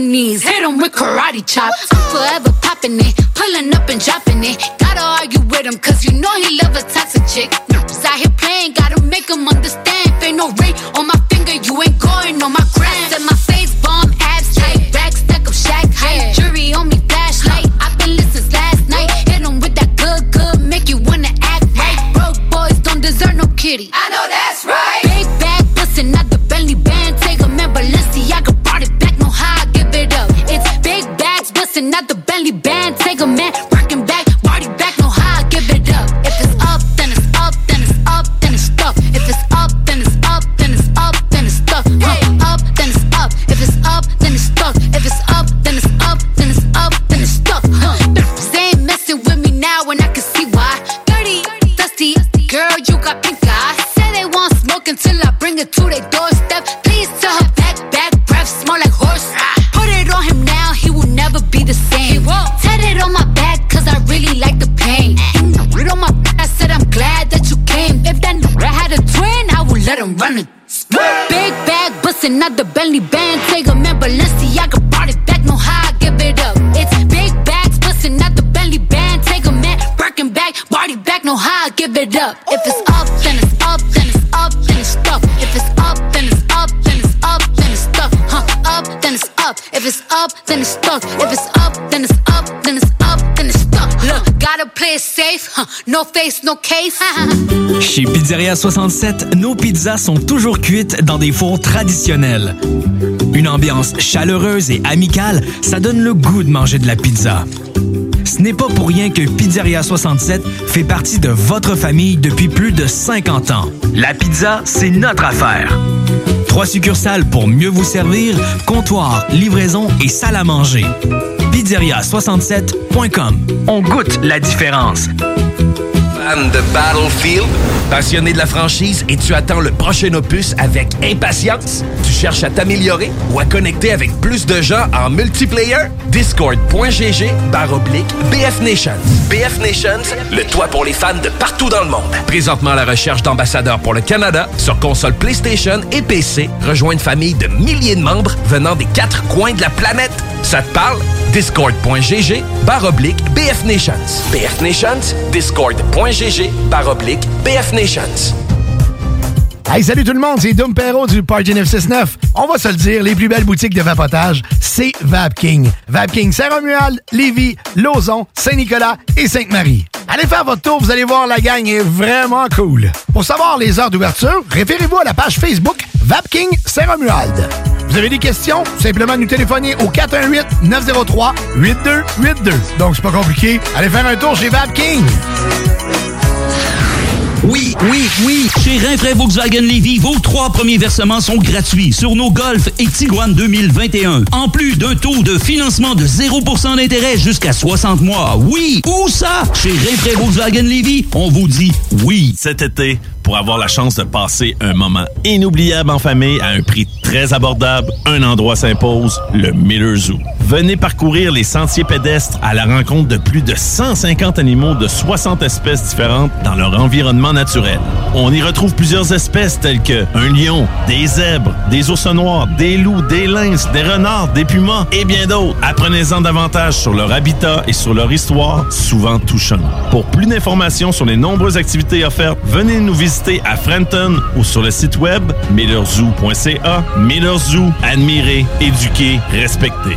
knees, hit them with karate chops. Forever popping it, pulling up and dropping it. Gotta argue with him, cause you know he love a toxic chick. Noobs out here playing, gotta make him understand. If ain't no ring on my finger, you ain't going on my gram. Said my face bomb, abs tight, back stack up shack height. Jury on me, flashlight. I've been listening last night. Hit him with that good, good, make you wanna act right. Broke boys don't deserve no kitty. I know that. Chez Pizzeria 67, nos pizzas sont toujours cuites dans des fours traditionnels. Une ambiance chaleureuse et amicale, ça donne le goût de manger de la pizza. Ce n'est pas pour rien que Pizzeria 67 fait partie de votre famille depuis plus de 50 ans. La pizza, c'est notre affaire. Trois succursales pour mieux vous servir, comptoir, livraison et salle à manger. Pizzeria67.com. On goûte la différence. Passionné de la franchise et tu attends le prochain opus avec impatience? Tu cherches à t'améliorer ou à connecter avec plus de gens en multiplayer? Discord.gg barre oblique BF Nations. BF Nations, le toit pour les fans de partout dans le monde. Présentement à la recherche d'ambassadeurs pour le Canada sur console PlayStation et PC. Rejoins une famille de milliers de membres venant des quatre coins de la planète. Ça te parle? Discord.gg barre oblique BF Nations. BF Nations, Discord.gg barre oblique BF Nations. Hey, salut tout le monde, c'est Dom Perrault du Party 969. On va se le dire, les plus belles boutiques de vapotage, c'est Vapking. Vapking Saint-Romuald, Lévis, Lauson, Saint-Nicolas et Sainte-Marie. Allez faire votre tour, vous allez voir, la gang est vraiment cool. Pour savoir les heures d'ouverture, référez-vous à la page Facebook Vapking Saint-Romuald. Vous avez des questions? Simplement nous téléphoner au 418-903-8282. Donc, c'est pas compliqué. Allez faire un tour chez Vapking. Oui, oui, oui. Chez Rinfraie Volkswagen Levy, vos trois premiers versements sont gratuits sur nos Golf et Tiguan 2021. En plus d'un taux de financement de 0% d'intérêt jusqu'à 60 mois. Oui, où ça? Chez Rinfraie Volkswagen Levy, on vous dit oui. Cet été, pour avoir la chance de passer un moment inoubliable en famille à un prix très abordable, un endroit s'impose, le Miller Zoo. Venez parcourir les sentiers pédestres à la rencontre de plus de 150 animaux de 60 espèces différentes dans leur environnement naturel. On y retrouve plusieurs espèces telles que un lion, des zèbres, des ours noirs, des loups, des lynx, des renards, des pumas et bien d'autres. Apprenez-en davantage sur leur habitat et sur leur histoire, souvent touchante. Pour plus d'informations sur les nombreuses activités offertes, venez nous visiter à Frenton ou sur le site web millerzoo.ca. Miller Zoo, admirer, éduquer, respecter.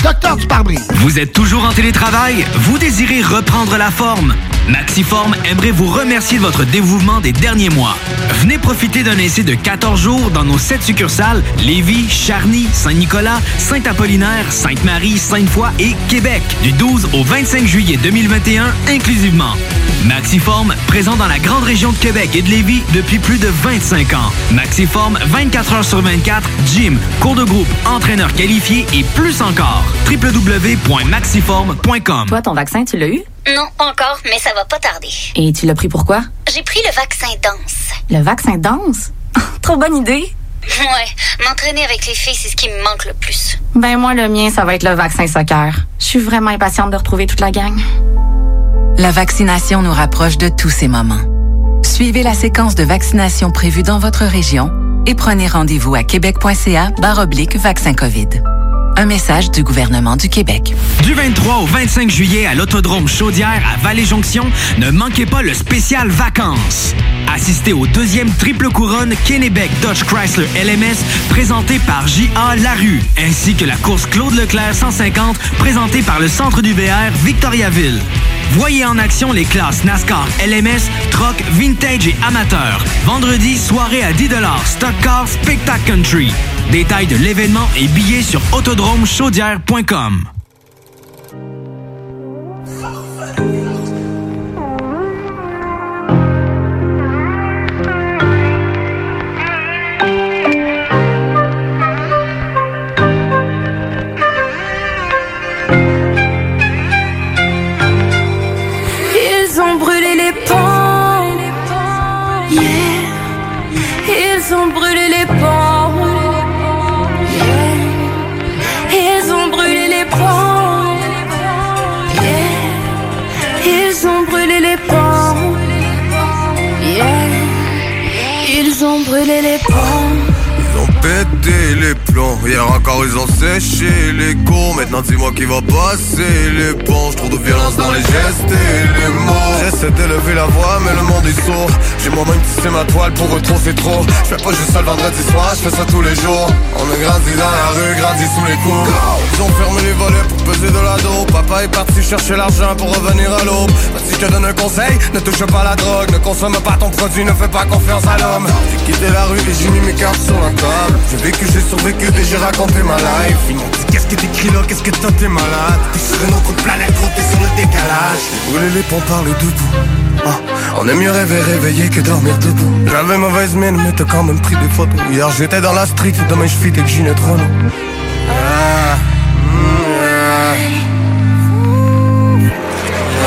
Docteur du pare-brise. Vous êtes toujours en télétravail? Vous désirez reprendre la forme? Maxiform aimerait vous remercier de votre dévouement des derniers mois. Venez profiter d'un essai de 14 jours dans nos 7 succursales Lévis, Charny, Saint-Nicolas, Saint-Apollinaire, Sainte-Marie, Sainte-Foy et Québec du 12 au 25 juillet 2021 inclusivement. Maxiform, présent dans la grande région de Québec et de Lévis depuis plus de 25 ans. Maxiform, 24 heures sur 24, gym, cours de groupe, entraîneur qualifié et plus encore. www.maxiform.com Toi, ton vaccin, tu l'as eu? Non, encore, mais ça va pas tarder. Et tu l'as pris pourquoi? J'ai pris le vaccin danse. Le vaccin danse? [LAUGHS] Trop bonne idée! Ouais, m'entraîner avec les filles, c'est ce qui me manque le plus. Ben moi, le mien, ça va être le vaccin soccer. Je suis vraiment impatiente de retrouver toute la gang. La vaccination nous rapproche de tous ces moments. Suivez la séquence de vaccination prévue dans votre région et prenez rendez-vous à québec.ca oblique vaccin COVID. Un message du gouvernement du Québec. Du 23 au 25 juillet à l'Autodrome Chaudière à Vallée-Jonction, ne manquez pas le spécial vacances. Assistez au deuxième triple couronne Kennebec Dodge Chrysler LMS présenté par J.A. Larue, ainsi que la course Claude Leclerc 150 présentée par le Centre du VR Victoriaville. Voyez en action les classes NASCAR LMS, Truck, Vintage et Amateur. Vendredi, soirée à 10 Stock Car Spectacle Country. Détails de l'événement et billets sur hippodromechaudière.com. Ils ont pété les Hier encore ils ont séché les cours. Maintenant dis-moi qui va passer les ponts. Trop de violence dans les gestes et les mots. J'essaie d'élever la voix mais le monde est sourd. J'ai moi-même tissé ma toile pour eux trop trop. Je fais pas juste ça le vendredi soir, je fais ça tous les jours. On a grandi dans la rue, grandi sous les coups. Ils ont fermé les volets pour peser de la dos. Papa est parti chercher l'argent pour revenir à l'aube. Si je te donne un conseil, ne touche pas la drogue, ne consomme pas ton produit, ne fais pas confiance à l'homme. J'ai quitté la rue et j'ai mis mes cartes sur la table. J'ai vécu, j'ai survécu et j'ai raconté ma life. Ils m'ont dit qu'est-ce que t'écris là, qu'est-ce que toi t'es malade? T'es sur une autre planète, gros, t'es sur le décalage. Brûler les ponts par le debout. Ah, on aime mieux rêver réveillé que dormir debout. J'avais mauvaise mine, mais t'as quand même pris des photos. Hier j'étais dans la street, demain je fit mm, ah. Ah,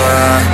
ah.